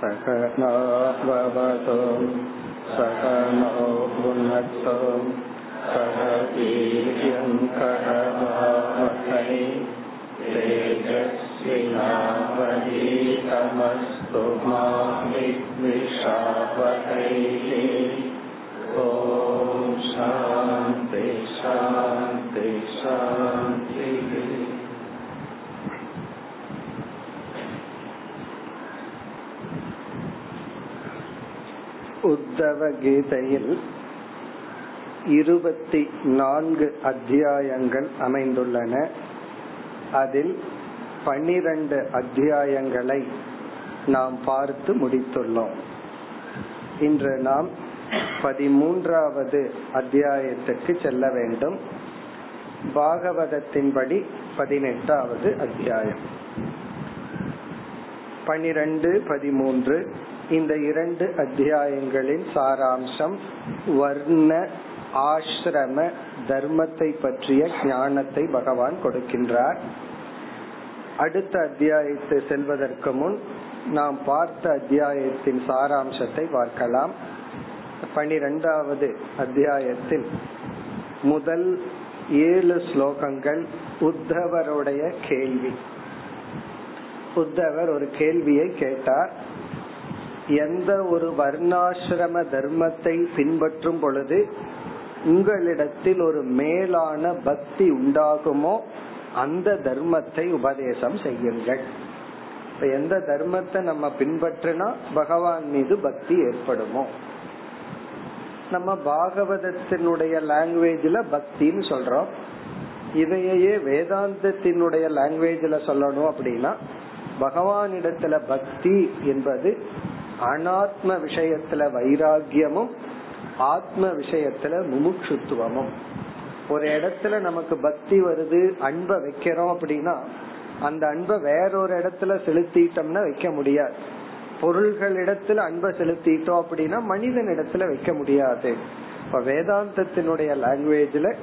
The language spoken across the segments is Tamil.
सहनाववतु सहनौ भुनक्तु सह वीर्यङ्करवावहै तेजस्विनावधीतमस्तु मा विद्विषावहैः ॐ शान्ति शान्ति शान्तिः உத்தவ கீதையில் இருபத்தி நான்கு அத்தியாயங்கள் அமைந்துள்ளன. அதில் பன்னிரண்டு அத்தியாயங்களை நாம் பார்த்து முடித்துள்ளோம். இன்று நாம் பதிமூன்றாவது அத்தியாயத்துக்கு செல்ல வேண்டும். பாகவதத்தின்படி பதினெட்டாவது அத்தியாயம். பனிரெண்டு பதிமூன்று இந்த இரண்டு அத்தியாயங்களின் சாராம்சம் வர்ண ஆசிரம தர்மத்தை பற்றிய ஞானத்தை பகவான் கொடுக்கின்றார். அடுத்த அத்தியாயத்தை செல்வதற்கு முன் நாம் பார்த்த அத்தியாயத்தின் சாராம்சத்தை பார்க்கலாம். பனிரெண்டாவது அத்தியாயத்தில் முதல் ஏழு ஸ்லோகங்கள் உத்தவருடைய கேள்வி. உத்தவர் ஒரு கேள்வியை கேட்டார். எந்த ஒரு வர்ணாசிரம தர்மத்தை பின்பற்றும் பொழுது உங்களிடத்தில் ஒரு மேலான பக்தி உண்டாகுமோ அந்த தர்மத்தை உபதேசம் செய்யுங்கள். இப்ப எந்த தர்மத்தை நம்ம பின்பற்றினா பகவான் மீது பக்தி ஏற்படுமோ? நம்ம பாகவதத்தினுடைய லாங்குவேஜ்ல பக்தின்னு சொல்றோம். இதையே வேதாந்தத்தினுடைய லாங்குவேஜ்ல சொல்லணும் அப்படின்னா பகவானிடத்துல பக்தி என்பது அனாத்ம விஷயத்துல வைராகியமும் ஆத்ம விஷயத்துல முமுட்சுத்துவமும். ஒரு இடத்துல நமக்கு பக்தி வருது அன்பை வைக்கிறோம் அப்படின்னா அந்த அன்பை வேறொரு இடத்துல செலுத்திட்டோம்னா வைக்க முடியாது. பொருள்கள் இடத்துல அன்பை செலுத்திட்டோம் அப்படின்னா மனிதன் இடத்துல வைக்க முடியாது. இப்ப வேதாந்தத்தினுடைய லாங்குவேஜ்ல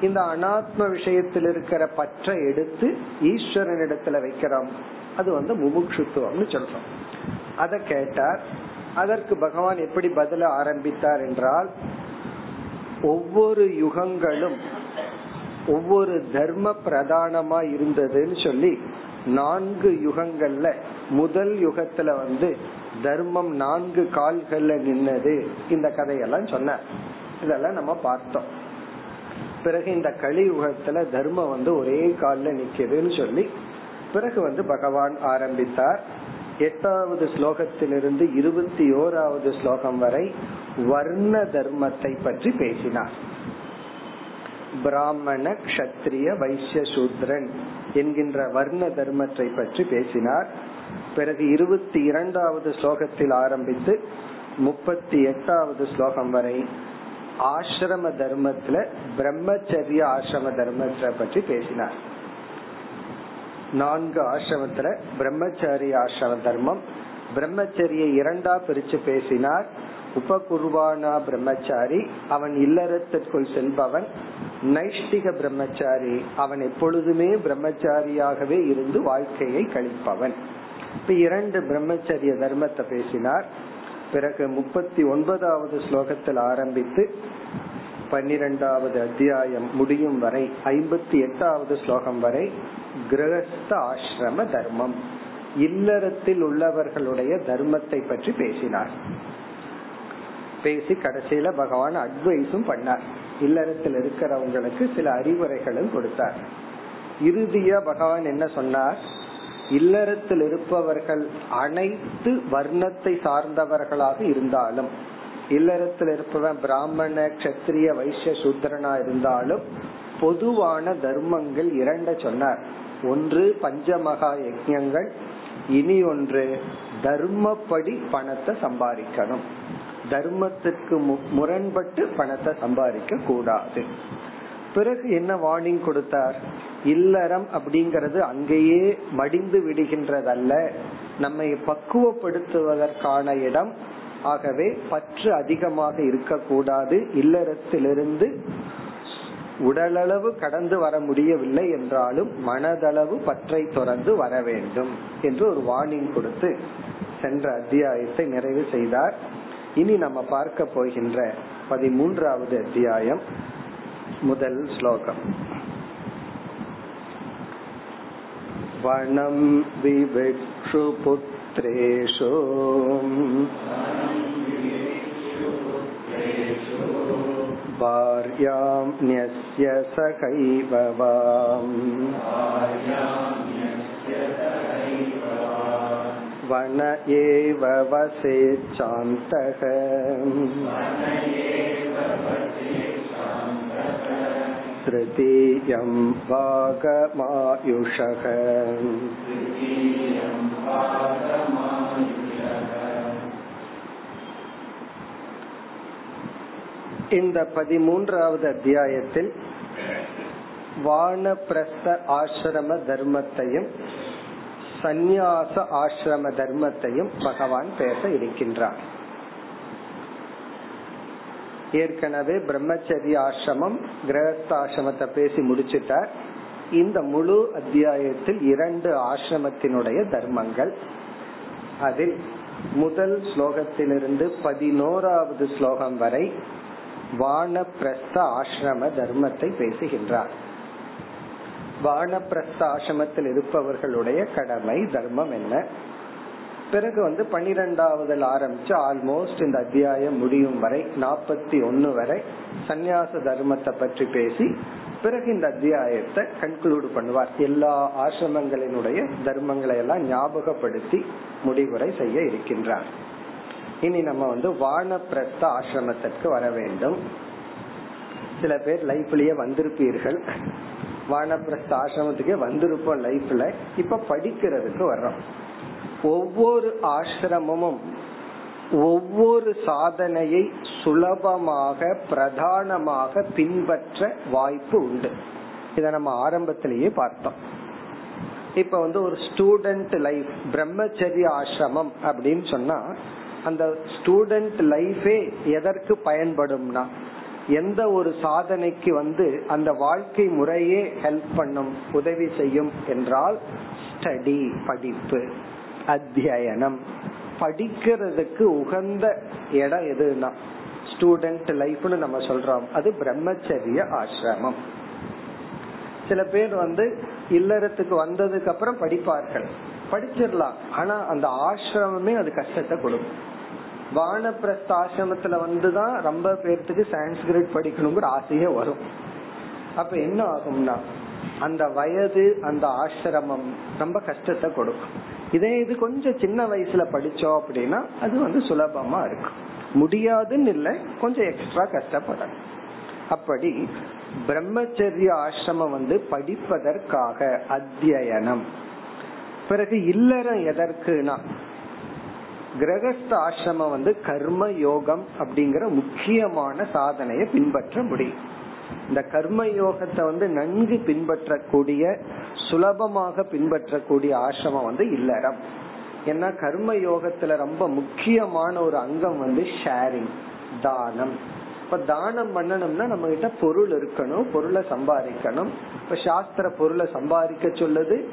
இந்த அனாத்ம விஷயத்தில் இருக்கிற பற்றை எடுத்து ஈஸ்வரன் இடத்துல வைக்கிறோம். அது வந்து முமுட்சுத்துவம்னு சொல்றோம். அதை கேட்டார். அதற்கு பகவான் எப்படி பதில ஆரம்பித்தார் என்றால் ஒவ்வொரு யுகங்களும் ஒவ்வொரு தர்ம பிரதானமா இருந்ததுன்னு சொல்லி நான்கு யுகங்கள்ல முதல் யுகத்துல வந்து தர்மம் நான்கு கால்கள்ல நின்னது இந்த கதையெல்லாம் சொன்ன இதெல்லாம் நம்ம பார்த்தோம். பிறகு இந்த கலியுகத்துல தர்மம் வந்து ஒரே கால்ல நிக்குதுன்னு சொல்லி பிறகு வந்து பகவான் ஆரம்பித்தார். எட்டாவது ஸ்லோகத்திலிருந்து இருபத்தி ஓராவது ஸ்லோகம் வரை வர்ண தர்மத்தை பற்றி பேசினார். பிராமண கஷத்திரிய வைசிய சூத்ரன் என்கின்ற வர்ண தர்மத்தை பற்றி பேசினார். பிறகு இருபத்தி இரண்டாவது ஸ்லோகத்தில் ஆரம்பித்து முப்பத்தி எட்டாவது ஸ்லோகம் வரை ஆசிரம தர்மத்துல பிரம்மச்சரிய ஆசிரம தர்மத்தை பற்றி பேசினார். நான்கு ஆசிரமத்துல பிரம்மச்சாரி ஆசிரம தர்மம். பிரம்மச்சரிய இரண்டா பிரிச்சு பேசினார். உபகுர்வானா பிரம்மச்சாரி அவன் இல்லறத்திற்குள் செல்பவன். நைஷ்டிக பிரம்மச்சாரி அவன் எப்பொழுதுமே பிரம்மச்சாரியாகவே இருந்து வாழ்க்கையை கழிப்பவன். இப்ப இரண்டு பிரம்மச்சரிய தர்மத்தை பேசினார். பிறகு முப்பத்தி ஒன்பதாவது ஸ்லோகத்தில் ஆரம்பித்து பன்னிரெண்டாவது அத்தியாயம் முடியும் வரை ஐம்பத்தி எட்டாவது ஸ்லோகம் வரை கிரகஸ்த ஆசிரம தர்மம். இல்லறத்தில் உள்ளவர்களுடைய தர்மத்தை பற்றி பேசினார். பேசி கடைசியில பகவான் அட்வைஸும் பண்ணார். இல்லறத்தில் இருக்கிறவங்களுக்கு சில அறிவுரைகளும் கொடுத்தார். இறுதியா பகவான் என்ன சொன்னார்? இல்லறத்தில் இருப்பவர்கள் அனைத்து வர்ணத்தை சார்ந்தவர்களாக இருந்தாலும் இல்லறத்தில் இருப்பவன் பிராமண கத்திரிய வைசிய சூத்திரனா இருந்தாலும் பொதுவான தர்மங்கள் இரண்ட சொன்னார். ஒன்று பஞ்சமகா யஜங்கள் இனி ஒன்று தர்மப்படி பணத்தை சம்பாதிக்கணும். தர்மத்துக்கு முரண்பட்டு பணத்தை சம்பாதிக்க கூடாது. பிறகு என்ன வார்னிங் கொடுத்தார்? இல்லறம் அப்படிங்கறது அங்கேயே மடிந்து விடுகின்றதல்ல. நம்மை பக்குவப்படுத்துவதற்கான இடம் ஆகவே பற்று அதிகமாக இருக்கக்கூடாது. இல்லறத்திலிருந்து உடலளவு கடந்து வர முடியவில்லை என்றாலும் மனதளவு பற்றை தொடர்ந்து வர வேண்டும் என்று ஒரு வார்னிங் கொடுத்து சென்ற அத்தியாயத்தை நிறைவு செய்தார். இனி நம்ம பார்க்க போகின்ற பதிமூன்றாவது அத்தியாயம் முதல் ஸ்லோகம். वनं विविक्षु पुत्रेषु भार्यां न्यस्य सखैव वन एव वसेच्छान्तः। तृतीयं भागमायुषः இந்த பதிமூன்றாவது அத்தியாயத்தில் வானப்பிரஸ்த ஆசிரம தர்மத்தையும் சந்நியாச ஆசிரம தர்மத்தையும் பகவான் பேச இருக்கின்றார் ஏற்கனவே பிரம்மச்சரிய ஆசிரமம் கிரகஸ்தாசிரமத்தை பேசி முடிச்சிட்டார். இந்த முழு அத்தியாயத்தில் இரண்டு ஆசிரமத்தினுடைய தர்மங்கள். அதில் முதல் ஸ்லோகத்திலிருந்து பதினோராவது ஸ்லோகம் வரை வானப்பிரஸ்த ஆசிரம தர்மத்தை பேசுகின்றார். வானப்பிரஸ்த ஆசிரமத்தில் இருப்பவர்களுடைய கடமை தர்மம் என்ன? பிறகு வந்து பன்னிரெண்டாவதுல ஆரம்பிச்சு ஆல்மோஸ்ட் இந்த அத்தியாயம் முடியும் வரை நாற்பத்தி ஒன்னு வரை சந்நியாச தர்மத்தை பற்றி பேசி பிறகு இந்த அத்தியாயத்தை கன்க்ளூட் பண்ணுவார். எல்லா ஆசிரமங்களினுடைய தர்மங்களை எல்லாம் ஞாபகப்படுத்தி முடிவுரை செய்ய இருக்கின்றார். இனி நம்ம வந்து வானப்பிரஸ்த ஆசிரமத்திற்கு வர வேண்டும். சில பேர் லைஃப்லயே வந்திருப்பீர்கள். வானப்பிரஸ்த ஆசிரமத்துக்கே வந்திருப்போம் லைஃப்ல இப்ப படிக்கிறதுக்கு வர்றோம். ஒவ்வொரு ஆசிரமமும் ஒவ்வொரு சாதனையை சுலபமாக பிரதானமாக பின்பற்ற வாய்ப்பு உண்டு. இத நம்ம ஆரம்பத்திலேயே பார்த்தோம். இப்ப வந்து ஒரு ஸ்டூடெண்ட் லைஃப் பிரம்மச்சரிய ஆசிரமம் அப்படின்னு சொன்னா அந்த ஸ்டூடெண்ட் லைஃபே எதற்கு பயன்படும்னா எந்த ஒரு சாதனைக்கு வந்து அந்த வாழ்க்கை முறையே ஹெல்ப் பண்ணும் உதவி செய்யும் என்றால் ஸ்டடி படிப்பு. அத்தியனம் படிக்கிறதுக்கு உகந்த இடம் எதுனா ஸ்டூடெண்ட் லைஃப்னு நம்ம சொல்றோம். அது பிரம்மச்சரிய ஆசிரமம். சில பேர் வந்து இல்லறத்துக்கு வந்ததுக்கு அப்புறம் படிப்பார்கள். படிச்சிடலாம். ஆனா அந்த ஆசிரமமே அது கஷ்டத்தை கொடுக்கும். வானப்பிரஸ்த ஆசிரமத்துல வந்துதான் ரொம்ப பேர்த்துக்கு சான்ஸ்கிரிட் படிக்கணுங்கிற ஆசையே வரும். அப்ப என்ன ஆகும்னா அந்த வயது அந்த ஆசிரமம் ரொம்ப கஷ்டத்தை கொடுக்கும். இதே இது கொஞ்சம் சின்ன வயசுல படிச்சோம் அப்படின்னா அது வந்து சுலபமா இருக்கும். முடியாதுன்னு இல்லை கொஞ்சம் எக்ஸ்ட்ரா கஷ்டப்படணும். அப்படி பிரம்மச்சரிய ஆசிரமம் வந்து படிப்பதற்காக அத்தியனம். பிறகு இல்லறம் எதற்குனா கிரகஸ்த ஆசிரமம் வந்து கர்ம யோகம் அப்படிங்கிற முக்கியமான சாதனையை பின்பற்ற முடியும். இந்த கர்ம யோகத்தை வந்து நன்கு பின்பற்றக்கூடிய சுலபமாக பின்பற்றக்கூடிய ஆசிரமம் வந்து இல்லறம். ஏன்னா கர்ம யோகத்துல ரொம்ப முக்கியமான ஒரு அங்கம் வந்து ஷேரிங் தானம். இப்ப தானம் பண்ணணும்னா நம்ம கிட்ட பொருள் இருக்கணும் பொருளை சம்பாதிக்கணும். இப்ப சாஸ்திர பொருளை சம்பாதிக்க சொல்லுது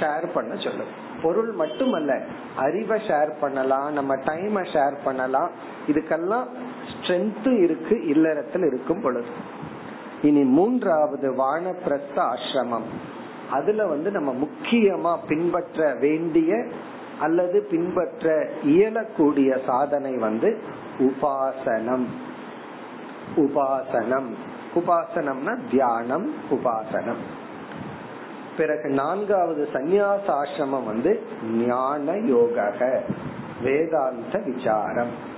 ஷேர் பண்ண சொல்லுது. பொருள் மட்டுமல்ல அறிவை ஷேர் பண்ணலாம் நம்ம டைமை ஷேர் பண்ணலாம். இதுக்கெல்லாம் ஸ்ட்ரென்த் இருக்கு இல்லறத்தில் இருக்கும் பொழுது. இனி மூன்றாவது வானப்பிரஸ்த ஆசிரமம். அதுல வந்து நம்ம முக்கியமா பின்பற்ற வேண்டிய அல்லது பின்பற்ற இயலக்கூடிய சாதனை வந்து உபாசனம். உபாசனம். உபாசனம்னா தியானம் உபாசனம். பிறகு நான்காவது சந்நியாச ஆசிரமம் வந்து ஞான யோக வேதாந்த விசாரம்.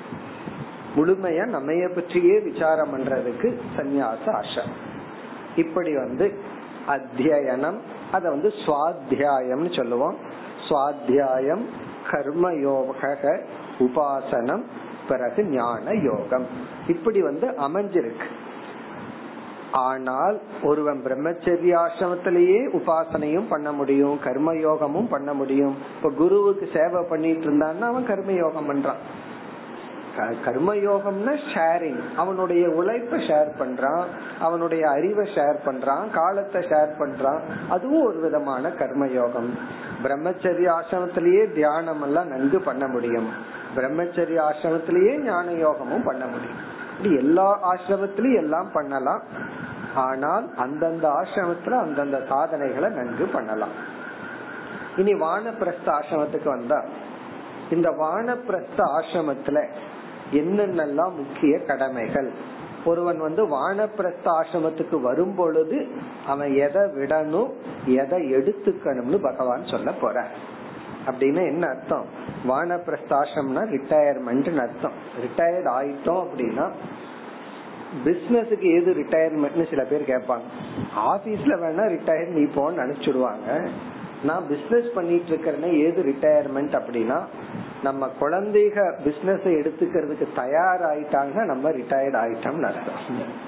முழுமையா நம்மைய பற்றியே விசாரம் பண்றதுக்கு சந்நியாச ஆசிரமம் இப்படி வந்து அத்தியனம் அத வந்து சுவாத்தியாயம்னு சொல்லுவோம். சுவாத்தியாயம் கர்மயோக உபாசனம் பிறகு ஞான யோகம். இப்படி வந்து அமைஞ்சிருக்கு. ஆனால் ஒருவன் பிரம்மச்சரிய ஆசிரமத்திலேயே உபாசனையும் பண்ண முடியும் கர்மயோகமும் பண்ண முடியும். இப்ப குருவுக்கு சேவை பண்ணிட்டு இருந்தான்னா அவன் கர்மயோகம் பண்றான். கர்மயோகம்னா ஷேரிங் அவனுடைய உழைப்ப ஷேர் பண்றான் அவனுடைய அறிவை ஷேர் பண்றான் காலத்தை ஷேர் பண்றான். அதுவும் ஒரு விதமான கர்மயோகம். பிரம்மச்சரிய ஆசிரமத்திலேயே தியானம் எல்லாம் நன்கு பண்ண முடியும். பிரம்மச்சரிய ஆசிரமத்திலேயே ஞான யோகமும் பண்ண முடியும். இப்படி எல்லா ஆசிரமத்திலயும் எல்லாம் பண்ணலாம். ஆனால் அந்தந்த ஆசிரமத்துல அந்தந்த சாதனைகளை நன்கு பண்ணலாம். இனி வானப்பிரஸ்த ஆசிரமத்துக்கு வந்தா இந்த வானப்பிரஸ்த ஆசிரமத்துல என்னென்னலாம் முக்கிய கடமைகள்? ஒருவன் வந்து வானப்பிரஸ்த ஆசிரமத்துக்கு வரும் பொழுது அவன் எதை விடணும் எதை எடுத்துக்கணும்னு பகவான் சொல்ல போற அப்படின்னு என்ன அர்த்தம்? வானப்பிரஸ்தாசிரம்னா ரிட்டையர்மெண்ட் அர்த்தம். ரிட்டையர்ட் ஆயிட்டோம் அப்படின்னா பிசினஸுக்கு எது ரிட்டையர்மெண்ட்னு சில பேர் கேட்பாங்க. ஆபீஸ்ல வேணா ரிட்டையர் நீ போன்னு நினைச்சிடுவாங்க. நான் பிசினஸ் பண்ணிட்டு இருக்கிறேன்னா ஏது ரிட்டையர்மெண்ட் அப்படின்னா நம்ம குழந்தைக பிசினஸ் எடுத்துக்கிறதுக்கு தயாராயிட்டாங்க நம்ம ரிட்டையர்ட் ஆயிட்டோம்னு அர்த்தம்.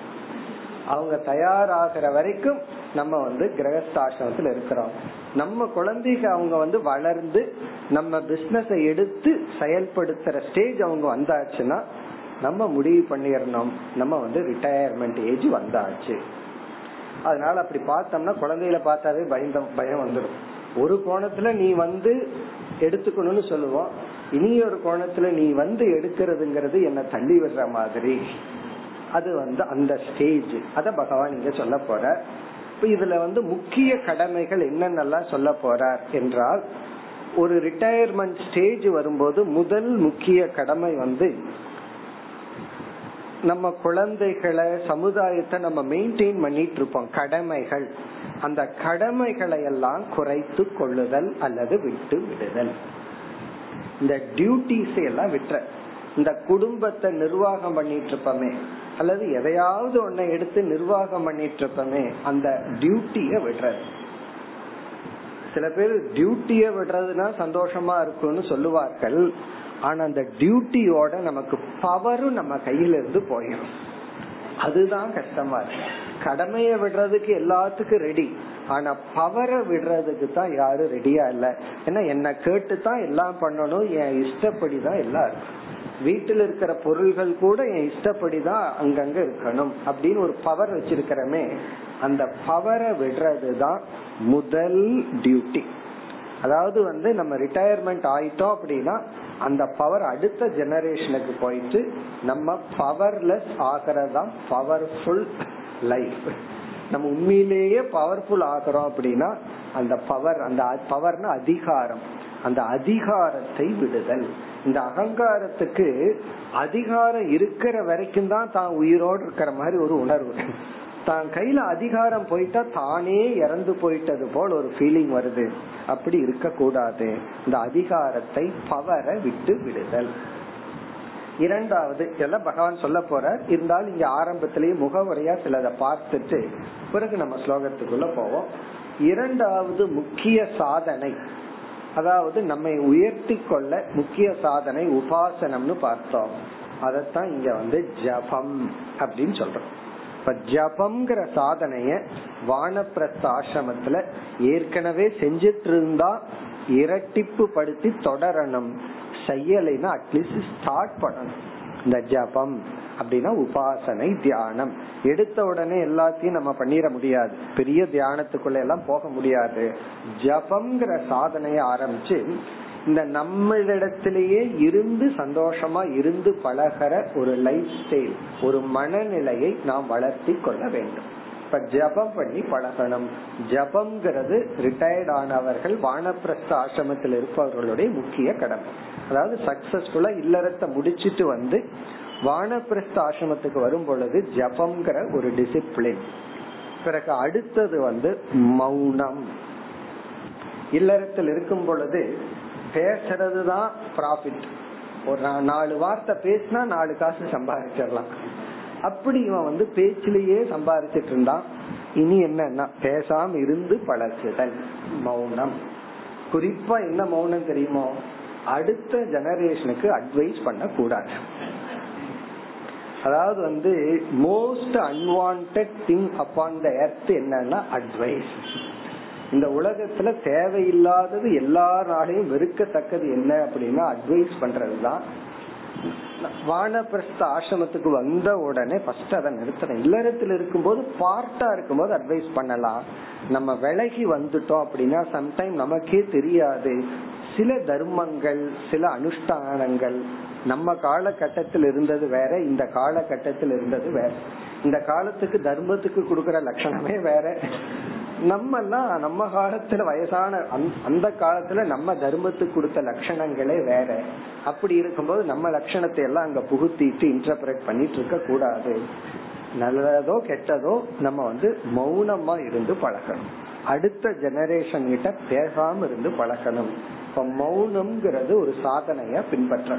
அவங்க தயாராகிற வரைக்கும் நம்ம வந்து கிரகஸ்தாசிரமத்துல இருக்கிறோம். நம்ம குழந்தைக அவங்க வந்து வளர்ந்து நம்ம பிசினஸ் எடுத்து செயல்படுத்துற ஸ்டேஜ் அவங்க வந்தாச்சுன்னா நம்ம முடிவு பண்ணிடணும். நம்ம வந்து ரிட்டையர்மெண்ட் ஏஜ் வந்தாச்சு. அதனால அப்படி பார்த்தோம்னா குழந்தைகளை பார்த்தாவே பயந்த பயம் வந்துடும் ஒரு கோணத்துல நீ வந்து எடுத்துக்கணும்னு சொல்லுவோம். இனி ஒரு கோணத்துல நீ வந்து எடுக்கிறதுங்கிறது என்ன தள்ளி விடுற மாதிரி. அது வந்து அந்த ஸ்டேஜ் அத பகவான் இங்க சொல்ல போற இப்ப இதுல வந்து முக்கிய கடமைகள் என்னென்னலாம் சொல்ல போறார் என்றால் ஒரு ரிட்டையர்மெண்ட் ஸ்டேஜ் வரும்போது முதல் முக்கிய கடமை வந்து நம்ம குழந்தைகளை சமுதாயத்தை நம்ம மெயின்டைன் பண்ணிட்டு இருப்போம் கடமைகள். அந்த கடமைகளை எல்லாம் குறைத்து கொள்ளுதல் அல்லது விட்டு விடுதல். இந்த டியூட்டிஸ் எல்லாம் விட்டுற. இந்த குடும்பத்தை நிர்வாகம் பண்ணிட்டு இருப்பமே அல்லது எதையாவது ஒன்ன எடுத்து நிர்வாகம் பண்ணிட்டு இருப்பமே அந்த டியூட்டிய விடுறது. சில பேர் டியூட்டிய விடுறதுனா சந்தோஷமா இருக்கும்னு சொல்லுவார்கள். ஆனா அந்த டியூட்டியோட நமக்கு பவரும் நம்ம கையில இருந்து போயிடும் அதுதான் கஷ்டமா இருக்கு. கடமைய விடுறதுக்கு எல்லாத்துக்கும் ரெடி ஆனா பவரை விடுறதுக்கு தான் யாரும் ரெடியா இல்ல. ஏன்னா என்ன கேட்டு தான் எல்லாம் பண்ணணும். என் இஷ்டப்படிதான் எல்லாம் இருக்கும் வீட்டில் இருக்கிற பொருள்கள் கூட என் இஷ்டப்படிதான் அங்கங்க இருக்கணும் அப்படின்னு ஒரு பவர் வச்சிருக்கிறமே அந்த பவரை விடுறதுதான் முதல் டியூட்டி அதாவது வந்து நம்ம ரிட்டையர்மெண்ட் ஆயிட்டோம் அப்படின்னா அந்த பவர் அடுத்த ஜெனரேஷனுக்கு போயிட்டு நம்ம பவர்லெஸ் ஆகிறதா பவர்ஃபுல் லைஃப் நம்ம உண்மையிலேயே பவர்ஃபுல் ஆகிறோம் அப்படின்னா அந்த பவர் அந்த பவர்னா அதிகாரம். அந்த அதிகாரத்தை விடுதல். இந்த அகங்காரத்துக்கு அதிகாரம் இருக்கிற வரைக்கும் தான் தான் உயிரோடு இருக்கிற மாதிரி ஒரு உணர்வு. தான் கையில அதிகாரம் போயிட்டா தானே இறந்து போயிட்டது போல் ஒரு ஃபீலிங் வருது. அப்படி இருக்க கூடாது இந்த அதிகாரத்தை பவரை விட்டு விடுதல். இரண்டாவது இதெல்லாம் பகவான் சொல்ல போற இருந்தாலும் இங்க ஆரம்பத்திலேயே முகவுரையா சிலதை பார்த்துட்டு பிறகு நம்ம ஸ்லோகத்துக்குள்ள போவோம். இரண்டாவது முக்கிய சாதனை. அதாவது நம்மை உயர்த்தி கொள்ள முக்கிய சாதனை உபாசனம்னு பார்த்தோம். அதத்தான் இங்க வந்து ஜபம் அப்படின்னு சொல்றோம். இப்ப ஜபம்ங்கிற சாதனைய வானப்பிரஸ்த ஆசிரமத்துல ஏற்கனவே செஞ்சிட்டு இருந்தா இரட்டிப்பு படுத்தி தொடரணும். செய்யலைன்னா அட்லீஸ்ட் ஸ்டார்ட் பண்ணணும். இந்த ஜபம் அப்படின்னா உபாசனை தியானம். எடுத்த உடனே எல்லாத்தையும் நம்ம பண்ணிட முடியாது. பெரிய தியானத்துக்குள்ள எல்லாம் போக முடியாது. ஜபம்ங்கிற சாதனைய ஆரம்பிச்சு இந்த நம்மளிடத்திலேயே இருந்து சந்தோஷமா இருந்து பழகிற ஒரு லைஃப் ஸ்டைல் ஒரு மனநிலையை நாம் வளர்த்தி கொள்ள வேண்டும். இப்ப ஜபம் பண்ணி பழகணும். ஜபம்ங்கிறது ரிட்டையர்ட் ஆனவர்கள் வானப்பிரஸ்த ஆசிரமத்தில் இருப்பவர்களுடைய முக்கிய கடமை. அதாவது சக்சஸ்ஃபுல்லா இல்லறத்தை முடிச்சிட்டு வந்து வானப்பிரஸ்த ஆசிரமத்துக்கு வரும் பொழுது ஜபம்ங்கிற ஒரு டிசிப்ளின் பிறகு அடுத்தது வந்து மௌனம். இல்லறத்தில் இருக்கும் பொழுது பேசுறது தான் ப்ராஃபிட் ஒரு நாலு வார்த்தை பேசினா நாலு காசு சம்பாதிச்சிடலாம் அப்படி இவன் வந்து பேச்சிலேயே சம்பாதிச்சிட்டு இருந்தான். இனி என்னன்னா பேசாம இருந்து பழகுதல் மௌனம். குறிப்பா என்ன மௌனம் தெரியுமோ அடுத்த ஜெனரேஷனுக்கு அட்வைஸ் பண்ண கூடாது அதாவது வந்து most unwanted thing happen the earth என்னன்னா அட்வைஸ் இந்த உலகத்துல தேவையில்லாதது எல்லாராலையும் வெறுக்கத்தக்கது என்ன அப்படின்னா அட்வைஸ் பண்றதுதான். வானப்பிரஸ்த ஆசிரமத்துக்கு வந்த உடனே ஃபர்ஸ்ட் அதை நிறுத்தணும். இல்லறத்தில் இருக்கும்போது பார்ட்டா இருக்கும்போது அட்வைஸ் பண்ணலாம். நம்ம விலகி வந்துட்டோம் அப்படின்னா சம்டைம் நமக்கே தெரியாது. சில தர்மங்கள் சில அனுஷ்டானங்கள் நம்ம காலகட்டத்தில் இருந்தது வேற இந்த காலகட்டத்தில் இருந்தது வேற. இந்த காலத்துக்கு தர்மத்துக்கு கொடுக்கற லட்சணமே வேற. நம்ம எல்லாம் நம்ம காலத்துல வயசான அந்த காலத்துல நம்ம தர்மத்துக்கு கொடுத்த லட்சணங்களே வேற. அப்படி இருக்கும்போது நம்ம லட்சணத்தை எல்லாம் அங்க புகுத்திட்டு இன்டர்பிரட் பண்ணிட்டு இருக்க கூடாது. நல்லதோ கெட்டதோ நம்ம வந்து மௌனமா இருந்து பழகணும். அடுத்த ஜெனரேஷன் கிட்ட பேசாம இருந்து பழகணும். இப்ப மௌனம்ங்கிறது ஒரு சாதனைய பின்பற்ற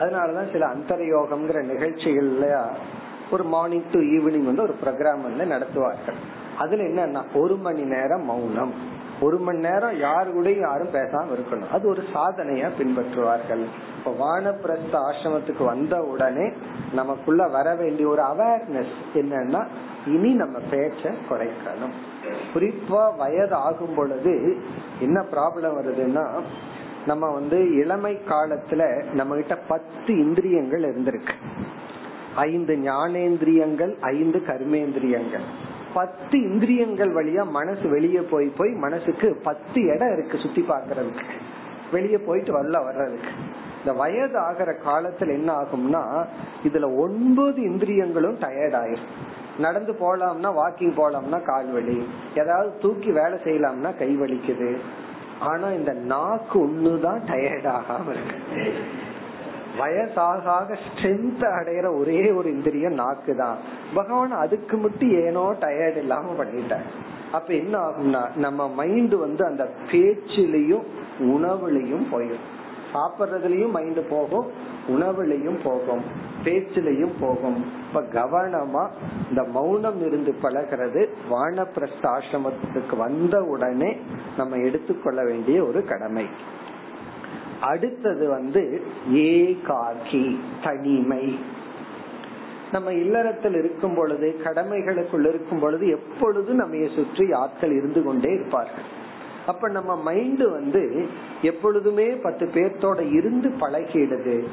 அதனாலதான் சில அந்தரயோகம்ங்கிற நிகழ்ச்சிகள்ல ஒரு மார்னிங் டு ஈவினிங் வந்து ஒரு ப்ரோக்ராம் வந்து நடத்துவார்கள். அதுல என்னன்னா ஒரு மணி நேரம் மௌனம். ஒரு மணி நேரம் யாரு கூட யாரும் பேசாம இருக்கணும். அது ஒரு சாதனையா பின்பற்றுவார்கள். இப்ப வானப்பிரஸ்த ஆசிரமத்துக்கு வந்த உடனே நமக்குள்ள வர வேண்டிய ஒரு அவேர்னஸ் என்னன்னா இனி நம்ம பேச்ச குறைக்கணும். குறிப்பா வயது ஆகும் பொழுது என்ன ப்ராப்ளம் வருதுன்னா நம்ம வந்து இளமை காலத்துல நம்ம கிட்ட பத்து இந்திரியங்கள் இருந்திருக்கு. ஐந்து ஞானேந்திரியங்கள் ஐந்து கர்மேந்திரியங்கள். பத்து இந்திரியங்கள் வழியா மனசு வெளியே போய் போய் மனசுக்கு பத்து இடம் இருக்கு சுத்தி பாக்குறதுக்கு வெளியே போயிட்டு வரல வர்றதுக்கு. இந்த வயது ஆகிற காலத்துல என்ன ஆகும்னா இதுல ஒன்பது இந்திரியங்களும் டயர்ட் ஆயிரும். நடந்து போலாம்னா வாக்கிங் போலாம்னா கால் வலி. ஏதாவது தூக்கி வேலை செய்யலாம்னா கை வலிக்குது. ஆனா இந்த நாக்கு ஒண்ணுதான் டயர்ட் ஆகாம இருக்கு. வயசாக ஸ்ட்ரென்த் அடையிற ஒரே ஒரு இந்திரியம் நாக்கு தான் பகவான் அதுக்கு மட்டும் ஏனோ டயர்ட் இல்லாம பண்ணிட்டார். அப்ப என்ன ஆகும்னா நம்ம மைண்ட் வந்து அந்த பேச்சிலையும் உணவுலையும் போயிடும் சாப்பிடுறதுலயும் மைண்ட் போகும் உணவுலையும் போகும் பேச்சிலையும் போகும். இப்ப கவனமா இந்த மௌனம் இருந்து பழகிறது வானப்பிரஸ்த ஆசிரமத்துக்கு வந்த உடனே நம்ம எடுத்துக்கொள்ள வேண்டிய ஒரு கடமை. அடுத்தது வந்து ஏகாகி தனிமை. நம்ம இல்லறத்தில் இருக்கும் பொழுது கடமைகளுக்குள் இருக்கும் பொழுது எப்பொழுதும் நம்ம சுற்றி ஆட்கள் இருந்து கொண்டே இருப்பார்கள். அப்ப நம்ம மைண்ட் வந்து எப்பொழுதுமே பத்து பேர்த்தோட இருந்து பழகிடுது.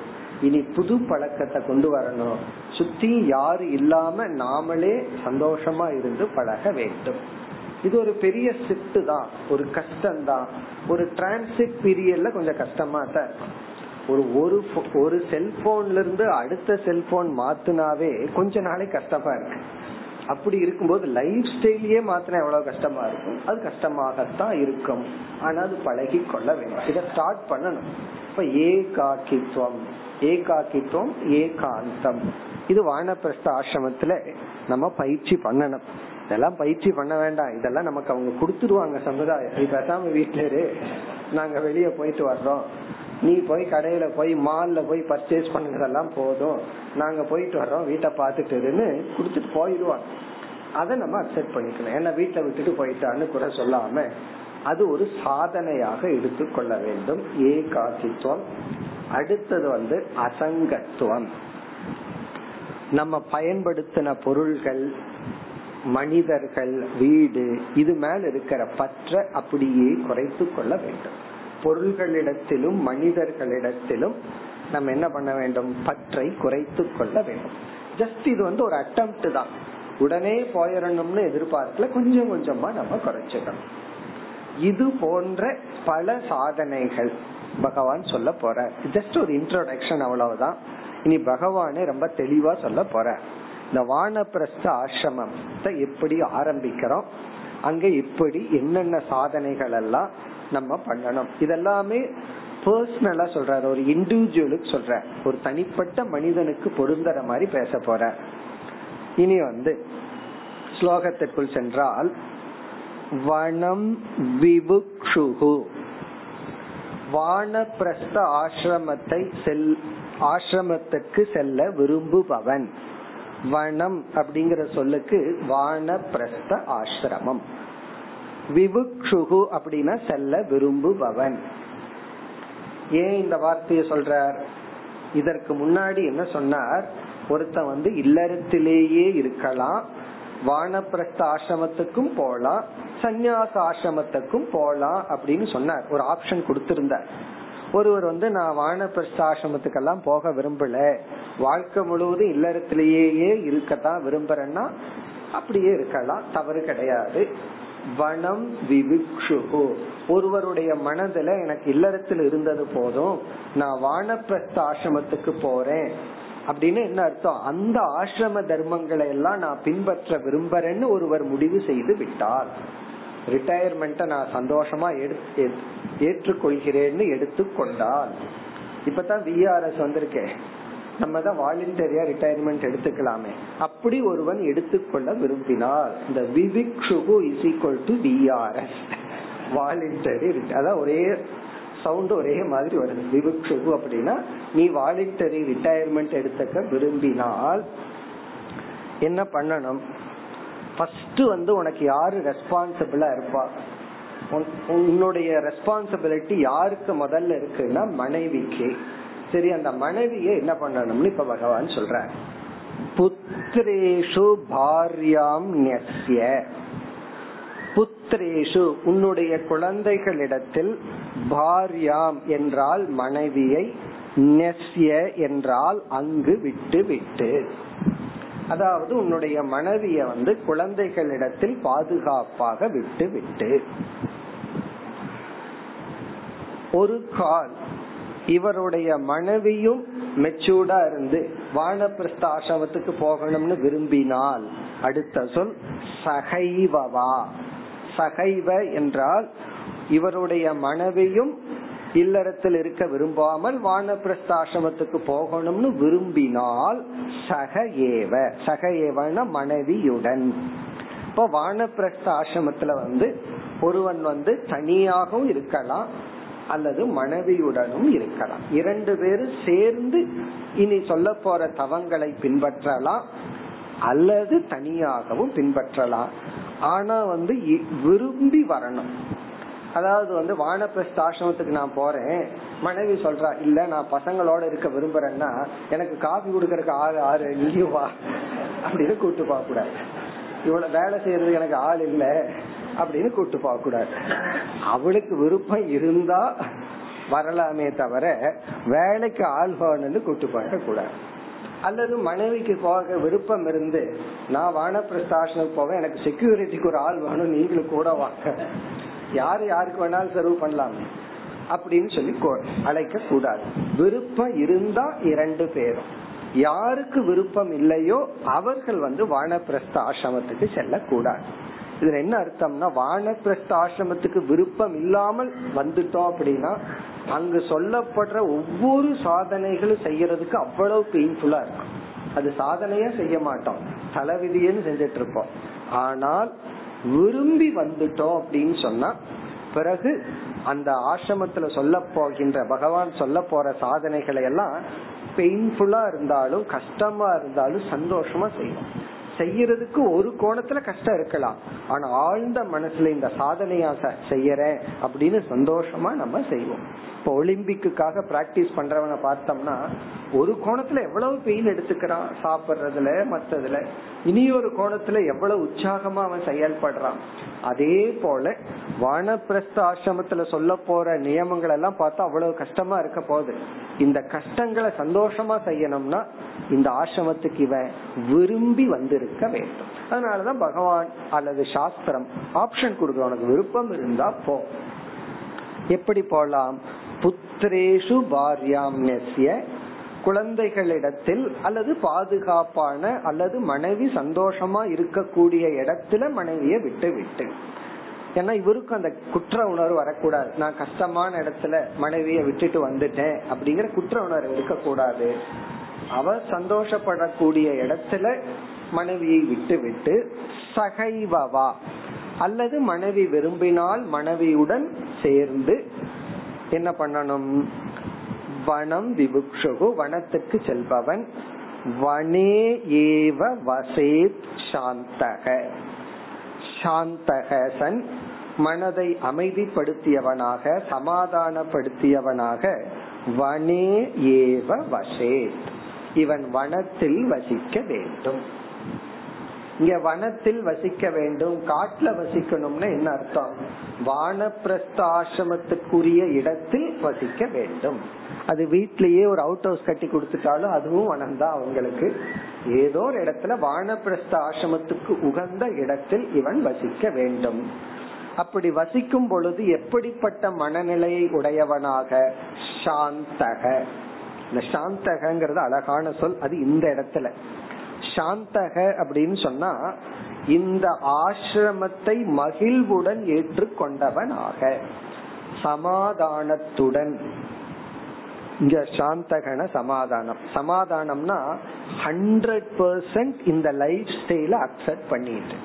இனி புது பழக்கத்தை கொண்டு வரணும். சுத்தி யாரு இல்லாம நாமளே சந்தோஷமா இருந்து பழக வேண்டும். இது ஒரு பெரிய சிட்டு தான். ஒரு கஷ்டம் தான். ஒரு டிரான்சிட் பீரியட்ல கொஞ்சம் கஷ்டமா தான் ஒரு ஒரு ஒரு செல்போன்ல இருந்து அடுத்த செல்போன் மாத்தினாவே கொஞ்ச நாளைக்கு கஷ்டமா இருக்கு. அப்படி இருக்கும்போது லைஃப் ஸ்டைலையே மாத்தினா எவ்வளவு கஷ்டமா இருக்கும்? அது கஷ்டமாகத்தான் இருக்கும். ஆனா அது பழகி கொள்ள வேண்டும். இதை ஸ்டார்ட் பண்ணணும். இப்ப ஏகாக்கித்துவம் ஏகாக்கித்துவம் ஏகாந்தம். இது வானப்பிரஸ்த ஆசிரமத்துல நம்ம பயிற்சி பண்ணணும். இதெல்லாம் பயிற்சி பண்ண வேண்டாம். இதெல்லாம் நமக்கு அவங்க கொடுத்துருவாங்க சமுதாயம் நீ பேசாம வீட்டுல இரு. நாங்க வெளியே போயிட்டு வர்றோம். நீ போய் கடையில போய் மால்ல போய் பர்ச்சேஸ் பண்ணுறதெல்லாம் போதும். நாங்க போயிட்டு வர்றோம். வீட்டை பாத்துட்டுன்னு குடுத்துட்டு போயிடுவாங்க. அதை நம்ம அக்செப்ட் பண்ணிக்கணும். ஏன்னா வீட்டை விட்டுட்டு போயிட்டான்னு கூட சொல்லாம அது ஒரு சாதனையாக எடுத்துக்கொள்ள வேண்டும். ஏகாசித்துவம் அடுத்தது வந்து அசங்கத்துவம். நம்ம பயன்படுத்தின பொருள்கள் மனிதர்கள் வீடு இது மேல இருக்கிற பற்ற அப்படியே குறைத்து கொள்ள வேண்டும். பொருள்களிடத்திலும் மனிதர்களிடத்திலும் நம்ம என்ன பண்ண வேண்டும்? பற்றை குறைத்து கொள்ள வேண்டும். ஜஸ்ட் இது வந்து ஒரு அட்டம்ப்ட் தான். உடனே போயிடணும்னு எதிர்பார்க்கல கொஞ்சம் கொஞ்சமா நம்ம குறைச்சிக்கணும் இது போன்ற பல சாதனைகள் பகவான் சொல்ல போற ஜஸ்ட் ஒரு இன்ட்ரோடக்ஷன் அவ்வளவுதான். இனி பகவானே ரொம்ப தெளிவா சொல்ல போற இந்த வானப்பிரஸ்த ஆசிரமத்தை எப்படி ஆரம்பிக்கிறோம்? அங்க இப்படி என்னென்ன சாதனைகள் எல்லாம் நம்ம பண்ணணும்? இதெல்லாமே பர்சனலா சொல்றாரு. ஒரு இண்டிவிஜுவலுக்கு சொல்ற ஒரு தனிப்பட்ட மனிதனுக்கு பொருந்தற மாதிரி பேச போற இனி வந்து ஸ்லோகத்திற்குள் சென்றால் வனம் விபுக்ஷுகு வானப்பிரஸ்த ஆசிரமத்தை செல் ஆசிரமத்துக்கு செல்ல விரும்புபவன். வனம் அப்படிங்கிற சொல்லுக்கு வானப்பிரஸ்த ஆசிரமம். விவுக்ஷுகு அப்படின்னா செல்ல விரும்புபவன். ஏன் இந்த வார்த்தையை சொல்றார்? இதற்கு முன்னாடி என்ன சொன்னார்? ஒருத்தன் வந்து இல்லறத்திலேயே இருக்கலாம் வானப்பிரஸ்த ஆசிரமத்துக்கும் போலாம் சந்நியாச ஆசிரமத்துக்கும் போலாம் அப்படின்னு சொன்னார். ஒரு ஆப்ஷன் கொடுத்திருந்தார். ஒருவர் வந்து நான் வானப்பிரஸ்தாசிரமத்துக்கெல்லாம் போக விரும்பல. வாழ்க்கை முழுவதும் இல்லறத்திலேயே இருக்கத்தான் விரும்புறேன்னா அப்படியே இருக்கலாம். தவறு கிடையாது. வனம் விவிக்ஷு ஒருவருடைய மனதுல எனக்கு இல்லறத்தில் இருந்தது போதும். நான் வானப்பிரஸ்த ஆசிரமத்துக்கு போறேன். அப்படின்னு என்ன அர்த்தம்? அந்த ஆசிரம தர்மங்களை எல்லாம் நான் பின்பற்ற விரும்புறேன்னு ஒருவர் முடிவு செய்து விட்டார். ரிட்டையர்மெண்ட்டை நான் சந்தோஷமா எடுத்து ஏற்றுக்கொள்கிறேன்னு எடுத்துக்கொண்டால் இப்பதான் விஆர்எஸ் வந்திருக்கேன் நம்ம தான் வாலண்டரியா ரிட்டையர்மெண்ட் எடுத்துக்கலாமே. அப்படி ஒருவன் எடுத்துக்கொள்ள விரும்பினால் இந்த விவிக்ஷுகு is equal to VRS voluntary அதான் ஒரே சவுண்ட் ஒரே மாதிரி வருது. விவிக்ஷுகு அப்படின்னா நீ வாலண்டரி ரிட்டையர்மெண்ட் எடுத்துக்க விரும்பினால் என்ன பண்ணணும்? ஃபர்ஸ்ட் வந்து உனக்கு யாரு ரெஸ்பான்சிபிளா இருப்பா? உன்னுடைய ரெஸ்பான்சிபிலிட்டி யாருக்கு முதல்ல இருக்குன்னா மனைவிக்கு. சரி அந்த மனைவியை என்ன பண்ணணும்னு இப்ப பகவான் சொல்ற புத்திரேஷு பாரியாம் நெஸ்ய புத்திரேஷு உன்னுடைய குழந்தைகளிடத்தில் பாரியாம் என்றால் மனைவியை நெஸ்ய என்றால் அங்கு விட்டு விட்டு அதாவது உன்னுடைய மனைவிய வந்து குழந்தைகளிடத்தில் பாதுகாப்பாக விட்டு விட்டு ஒரு கால் இவருடைய மனைவியும் மெச்சூர்டா இருந்து வானப்பிரஸ்த ஆசிரமத்துக்கு போகணும்னு விரும்பினால் அடுத்த சொல் சகைவவா. சகைவ என்றால் இவருடைய மனைவியும் இல்லறத்தில் இருக்க விரும்பாமல் வானப்பிரஸ்தாசிரமத்துக்கு போகணும்னு விரும்பினால் சக ஏவ சக ஏவன மனைவியுடன். இப்ப வானப்பிரஸ்த ஆசிரமத்துல வந்து ஒருவன் வந்து தனியாகவும் இருக்கலாம் அல்லது மனைவியுடனும் இருக்கலாம். இரண்டு பேரும் சேர்ந்து இனி சொல்ல போற தவங்களை பின்பற்றலாம் அல்லது தனியாகவும் பின்பற்றலாம். ஆனா வந்து விரும்பி வரணும். அதாவது வந்து வானப்பிரஸ்த ஆசிரமத்துக்கு நான் போறேன். மனைவி சொல்றா இல்ல நான் பசங்களோட இருக்க விரும்புறேன்னா எனக்கு காஃபி கொடுக்கறதுக்கு ஆறு ஆறு நீயும் வா அப்படின்னு கூட்டு போக கூடாது. இவ்வளவு வேலை செய்யறது எனக்கு ஆள் இல்ல அப்படின்னு கூட்டு போக கூடாது. அவளுக்கு விருப்பம் இருந்தா வரலாமே தவிர வேலைக்கு ஆள் போகணும்னு கூட்டு போக கூடாது. அல்லது மனைவிக்கு போக விருப்பம் இருந்து நான் வானப்பிரஸ்தாசனம் போவேன் எனக்கு செக்யூரிட்டிக்கு ஒரு ஆள் வேணும் நீங்களும் கூட வாங்க. யாரு யாருக்கு வேணாலும் சர்வ் பண்ணலாமே. அப்படின்னு சொல்லி அழைக்க கூடாது விருப்பம் இருந்தா இரண்டு பேரும். யாருக்கு விருப்பம் இல்லையோ அவர்கள் வந்து வானப்பிரஸ்த ஆசிரமத்துக்கு செல்லக்கூடாது. இதுல என்ன அர்த்தம்னா வானப்பிரஸ்த ஆசிரமத்துக்கு விருப்பம் இல்லாமல் வந்துட்டோம் அப்படின்னா அங்கு சொல்லப்படுற ஒவ்வொரு சாதனைகளும் செய்யறதுக்கு அவ்வளவு பெயின்ஃபுல்லா இருக்கும். அது சாதனையா செய்ய மாட்டோம். தலைவிதியன்னு செஞ்சிட்டு இருப்போம். ஆனால் விரும்பி வந்துட்டோம் அப்படின்னு சொன்னா பிறகு அந்த ஆசிரமத்துல சொல்ல போகின்ற பகவான் சொல்ல போற சாதனைகளை எல்லாம் பெயின்ஃபுல்லா இருந்தாலும் கஷ்டமா இருந்தாலும் சந்தோஷமா செய்வோம். செய்யறதுக்கு ஒரு கோணத்துல கஷ்டம் இருக்கலாம். ஆனா ஆழ்ந்த மனசுல இந்த சாதனையா செய்யறேன் அப்படின்னு சந்தோஷமா நம்ம செய்வோம். இப்ப ஒலிம்பிக்குக்காக பிராக்டிஸ் பண்றவனை பார்த்தோம்னா ஒரு கோணத்துல எவ்வளவு பெயின் எடுத்துக்கிறான் சாப்பிடுறதுல மத்ததுல. இனி ஒரு கோணத்துல எவ்வளவு உற்சாகமா அவன் செயல்படுறான். அதே போல வானப்பிரஸ்த ஆசிரமத்துல சொல்ல போற நியமங்கள் எல்லாம் பார்த்தா அவ்வளவு கஷ்டமா இருக்க போகுது. இந்த கஷ்டங்களை சந்தோஷமா செய்யணும்னா இந்த ஆசிரமத்துக்கு இவன் விரும்பி வந்திருக்க வேண்டும். அதனாலதான் பகவான் அல்லது சாஸ்திரம் ஆப்ஷன் கொடுக்க உனக்கு விருப்பம் இருந்தா போ. எப்படி போலாம்? புத்திரேஷு பாரியாம் குழந்தைகளிடத்தில் அல்லது பாதுகாப்பான அல்லது மனைவி சந்தோஷமா இருக்கக்கூடிய இடத்துல மனைவிய விட்டு விட்டு ஏன்னா இவருக்கும் அந்த குற்ற உணர்வு வரக்கூடாது. நான் கஷ்டமான இடத்துல மனைவிய விட்டுட்டு வந்துட்டேன் அப்படிங்கிற குற்ற உணர்வு இருக்கக்கூடாது. அவர் சந்தோஷப்படக்கூடிய இடத்துல மனைவியை விட்டுவிட்டு சகைவவா. அல்லது மனைவி விரும்பினால் மனைவியுடன் சேர்ந்து என்ன பண்ணணும்? வனம் விபுக்ஷகு வனத்துக்கு செல்பவன். வனே ஏவ வசேத் சாந்தக. சாந்தகசன் மனதை அமைதிப்படுத்தியவனாக சமாதானப்படுத்தியவனாக வனே ஏவ வசேத். இவன் வனத்தில் வசிக்க வேண்டும். இங்க வனத்தில் வசிக்க வேண்டும் காட்டுல வசிக்கணும்னு என்ன அர்த்தம்? வானப்பிரஸ்த ஆசிரமத்துக்குரிய இடத்தில் வசிக்க வேண்டும். அது வீட்லயே ஒரு அவுட் ஹவுஸ் கட்டி கொடுத்துட்டாலும் அதுவும் வனம் தான் அவங்களுக்கு. ஏதோ ஒரு இடத்துல வானப்பிரஸ்த ஆசிரமத்துக்கு உகந்த இடத்தில் இவன் வசிக்க வேண்டும். அப்படி வசிக்கும் பொழுது எப்படிப்பட்ட மனநிலையை உடையவனாக? சாந்தக. இந்த சாந்தகங்கிறது அழகான சொல். அது இந்த இடத்துல. சாந்தக அப்படின்னு சொன்னா இந்த ஆசிரமத்தை மகிழ்வுடன் ஏற்றுக்கொண்டவனாக சமாதானத்துடன். இங்க சாந்தகன சமாதானம். சமாதானம்னா ஹண்ட்ரட் பர்சன்ட் இந்த லைஃப் ஸ்டைல அக்செப்ட் பண்ணிட்டு.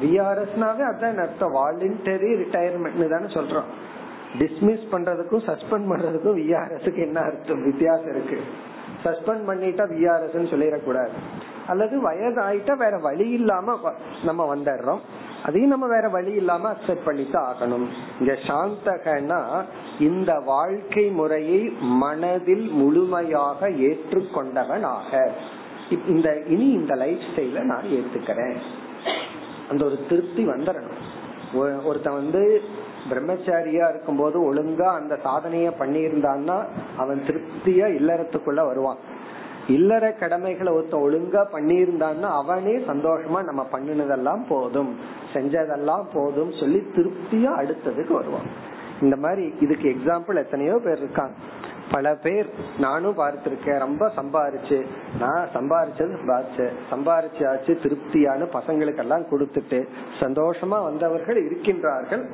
விஆர்எஸ்னாவே அதான் அர்த்தம். வாலண்டரி ரிட்டையர்மெண்ட் தானே சொல்றோம். டிஸ்மிஸ் பண்றதுக்கும் சஸ்பெண்ட் பண்றதுக்கும் விஆர்எஸ்க்கு என்ன அர்த்தம்? வித்தியாசம் இருக்கு. சஸ்பெண்ட் பண்ணிட்டா விஆர்எஸ் சொல்லிடக்கூடாது. அல்லது வயதாயிட்டா வேற வழி இல்லாம நம்ம வந்துடுறோம். அதையும் நம்ம வேற வழி இல்லாம அக்செப்ட் பண்ணித்தான் ஆகணும். இங்க சாந்தகனா இந்த வாழ்க்கை முறையை மனதில் முழுமையாக ஏற்றுக்கொண்டவன் ஆக. இந்த இனி இந்த லைஃப் ஸ்டைல நான் ஏத்துக்கிறேன். அந்த ஒரு திருப்தி வந்துடணும். ஒருத்தன் வந்து பிரம்மச்சாரியா இருக்கும் போது ஒழுங்கா அந்த சாதனைய பண்ணியிருந்தான்னா அவன் திருப்தியா இல்லறத்துக்குள்ள வருவான். இல்லற கடமைகளை ஒருத்த ஒழுங்கா பண்ணியிருந்தான்னா அவனே சந்தோஷமா நம்ம பண்ணினதெல்லாம் போதும் செஞ்சதெல்லாம் போதும் சொல்லி திருப்தியா அடுத்ததுக்கு வருவான். இந்த மாதிரி இதுக்கு எக்ஸாம்பிள் எத்தனையோ பேர் இருக்காங்க. பல பேர் நானும் பார்த்திருக்கேன் ரொம்ப சம்பாரிச்சு. நான் சம்பாரிச்சது சம்பாரிச்சு சம்பாரிச்சாச்சு திருப்தியான பசங்களுக்கெல்லாம் கொடுத்துட்டு சந்தோஷமா வந்தவர்கள் இருக்கின்றார்கள்.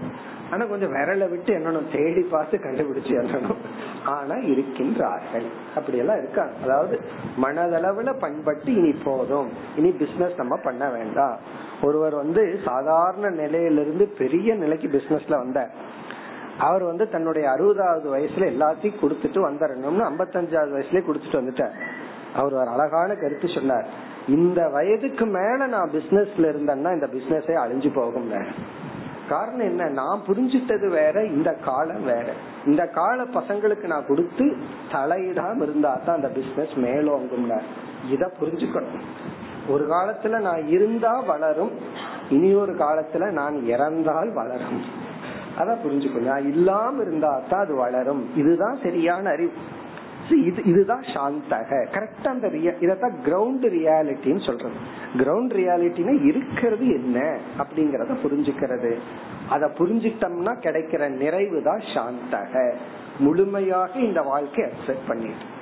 ஆனா கொஞ்சம் விரலை விட்டு என்னனும் தேடி பார்த்து கண்டுபிடிச்சு என்னணும். ஆனா இருக்கின்றார்கள். அப்படி எல்லாம் இருக்காங்க. அதாவது மனதளவுல பண்பட்டு இனி போதும். இனி பிசினஸ் நம்ம பண்ண வேண்டாம். ஒருவர் வந்து சாதாரண நிலையிலிருந்து பெரிய நிலைக்கு பிசினஸ்ல வந்தார். அவர் வந்து தன்னுடைய அறுபதாவது வயசுல எல்லாத்தையும் கொடுத்துட்டு வந்துடணும்னு ஐம்பத்தஞ்சாவது வயசுலயே கொடுத்துட்டு வந்துட்டார். அவர் ஒரு அழகான கருத்து சொன்னார். இந்த வயதுக்கு மேல நான் பிசினஸ்ல இருந்தேன்னா இந்த பிசினஸே அழிஞ்சு போகும் காரணம் என்ன? நான் புரிஞ்சிட்டது வேற இந்த காலம் வேற. இந்த கால பசங்களுக்கு நான் கொடுத்து தலையிடாம இருந்தா தான் அந்த பிசினஸ் மேலோங்கும் இத புரிஞ்சுக்கணும். ஒரு காலத்துல நான் இருந்தா வளரும் இனி ஒரு காலத்துல நான் இறந்தால் வளரும். அதான் புரிஞ்சுக்கணும். இல்லாம இருந்தா தான் அது வளரும். இதுதான் சரியான அறிவு. இது இதுதான் சாந்தக. கரெக்டா அந்த இதத்தான் கிரவுண்ட் ரியாலிட்டின்னு சொல்றது. கிரவுண்ட் ரியாலிட்டினா இருக்கிறது என்ன அப்படிங்கறத புரிஞ்சுக்கிறது. அத புரிஞ்சுட்டோம்னா கிடைக்கிற நிறைவு தான் சாந்தக. முழுமையாக இந்த வாழ்க்கை அக்செப்ட் பண்ணிட்டு.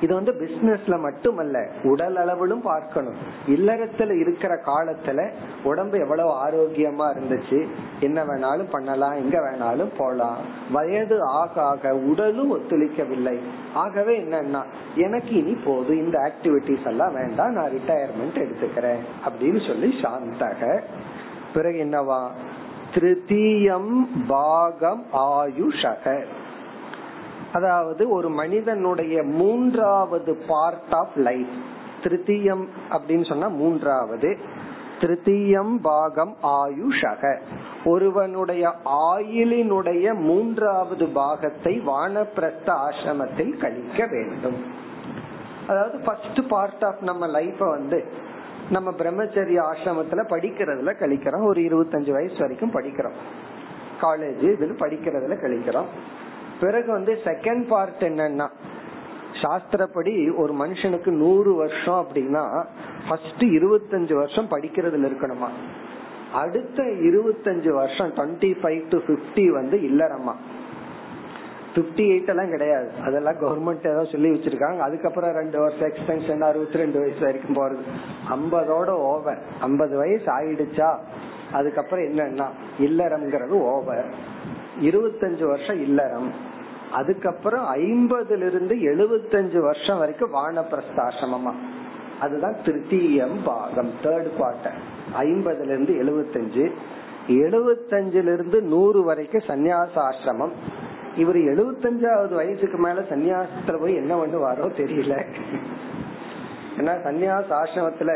இது வந்து பிசினஸ்ல மட்டுமல்ல உடல் அளவிலும் பார்க்கணும். இல்லறத்துல இருக்கிற காலத்துல உடம்பு எவ்வளவு ஆரோக்கியமா இருந்துச்சு என்ன வேணாலும் பண்ணலாம் எங்க வேணாலும் போலாம். வயது ஆக ஆக உடலும் ஒத்துழைக்கவில்லை. ஆகவே என்னன்னா எனக்கு இனி போதும் இந்த ஆக்டிவிட்டிஸ் எல்லாம் வேண்டாம் நான் ரிட்டையர்மெண்ட் எடுத்துக்கிறேன் அப்படின்னு சொல்லி சாந்தக. பிறகு என்னவா? திருத்தீயம் பாகம் ஆயுஷக. அதாவது ஒரு மனிதனுடைய மூன்றாவது பார்ட் ஆஃப் லைஃப் திருத்தீயம் அப்படின்னு சொன்னா மூன்றாவது. திருத்தீயம் பாகம் ஆயுஷக. ஒருவனுடைய ஆயிலினுடைய மூன்றாவது பாகத்தை வானப்பிரஸ்த ஆசிரமத்தில் கழிக்க வேண்டும். அதாவது ஃபர்ஸ்ட் பார்ட் ஆஃப் நம்ம லைஃப வந்து நம்ம பிரம்மச்சரிய ஆசிரமத்துல படிக்கிறதுல கழிக்கிறோம். ஒரு இருபத்தஞ்சு வயசு வரைக்கும் படிக்கிறோம். காலேஜ் இதுல படிக்கிறதுல கழிக்கிறோம். பிறகு வந்து செகண்ட் பார்ட் என்னன்னா சாஸ்திரப்படி ஒரு மனுஷனுக்கு நூறு வருஷம் அப்படின்னா ஃபர்ஸ்ட் இருபத்தஞ்சு வருஷம் படிக்கிறதுல இருக்கணுமா? அடுத்த இருபத்தஞ்சு வருஷம் டுவெண்ட்டி ஃபைவ் டு பிப்டி வந்து இல்லறமா பிப்டி எயிட் எல்லாம் கிடையாது. அதெல்லாம் கவர்மெண்ட் ஏதோ சொல்லி வச்சிருக்காங்க. அதுக்கப்புறம் ரெண்டு வருஷம் எக்ஸ்டென்ஷன் அறுபத்தி ரெண்டு வயசு வரைக்கும் போறது. ஐம்பதோட ஓவர் ஐம்பது வயசு ஆயிடுச்சா? அதுக்கப்புறம் என்னன்னா இல்லறம்ங்கிறது ஓவர் இருபத்தஞ்சு வருஷம் இல்லறம் அதுக்கப்புறம் ஐம்பதுல இருந்து எழுபத்தஞ்சு வருஷம் வரைக்கும் வானப்பிரஸ்தாசிரமமா. அதுதான் திருத்தீயம் பாகம் தேர்ட் குவார்டர் ஐம்பதுல இருந்து எழுபத்தஞ்சு எழுபத்தஞ்சுல இருந்து நூறு வரைக்கும் சந்நியாச ஆசிரமம் இவர் எழுபத்தஞ்சாவது வயசுக்கு மேல சன்னியாசத்துல போய் என்ன பண்ணுவாரோ தெரியல. ஏன்னா சன்னியாச ஆசிரமத்துல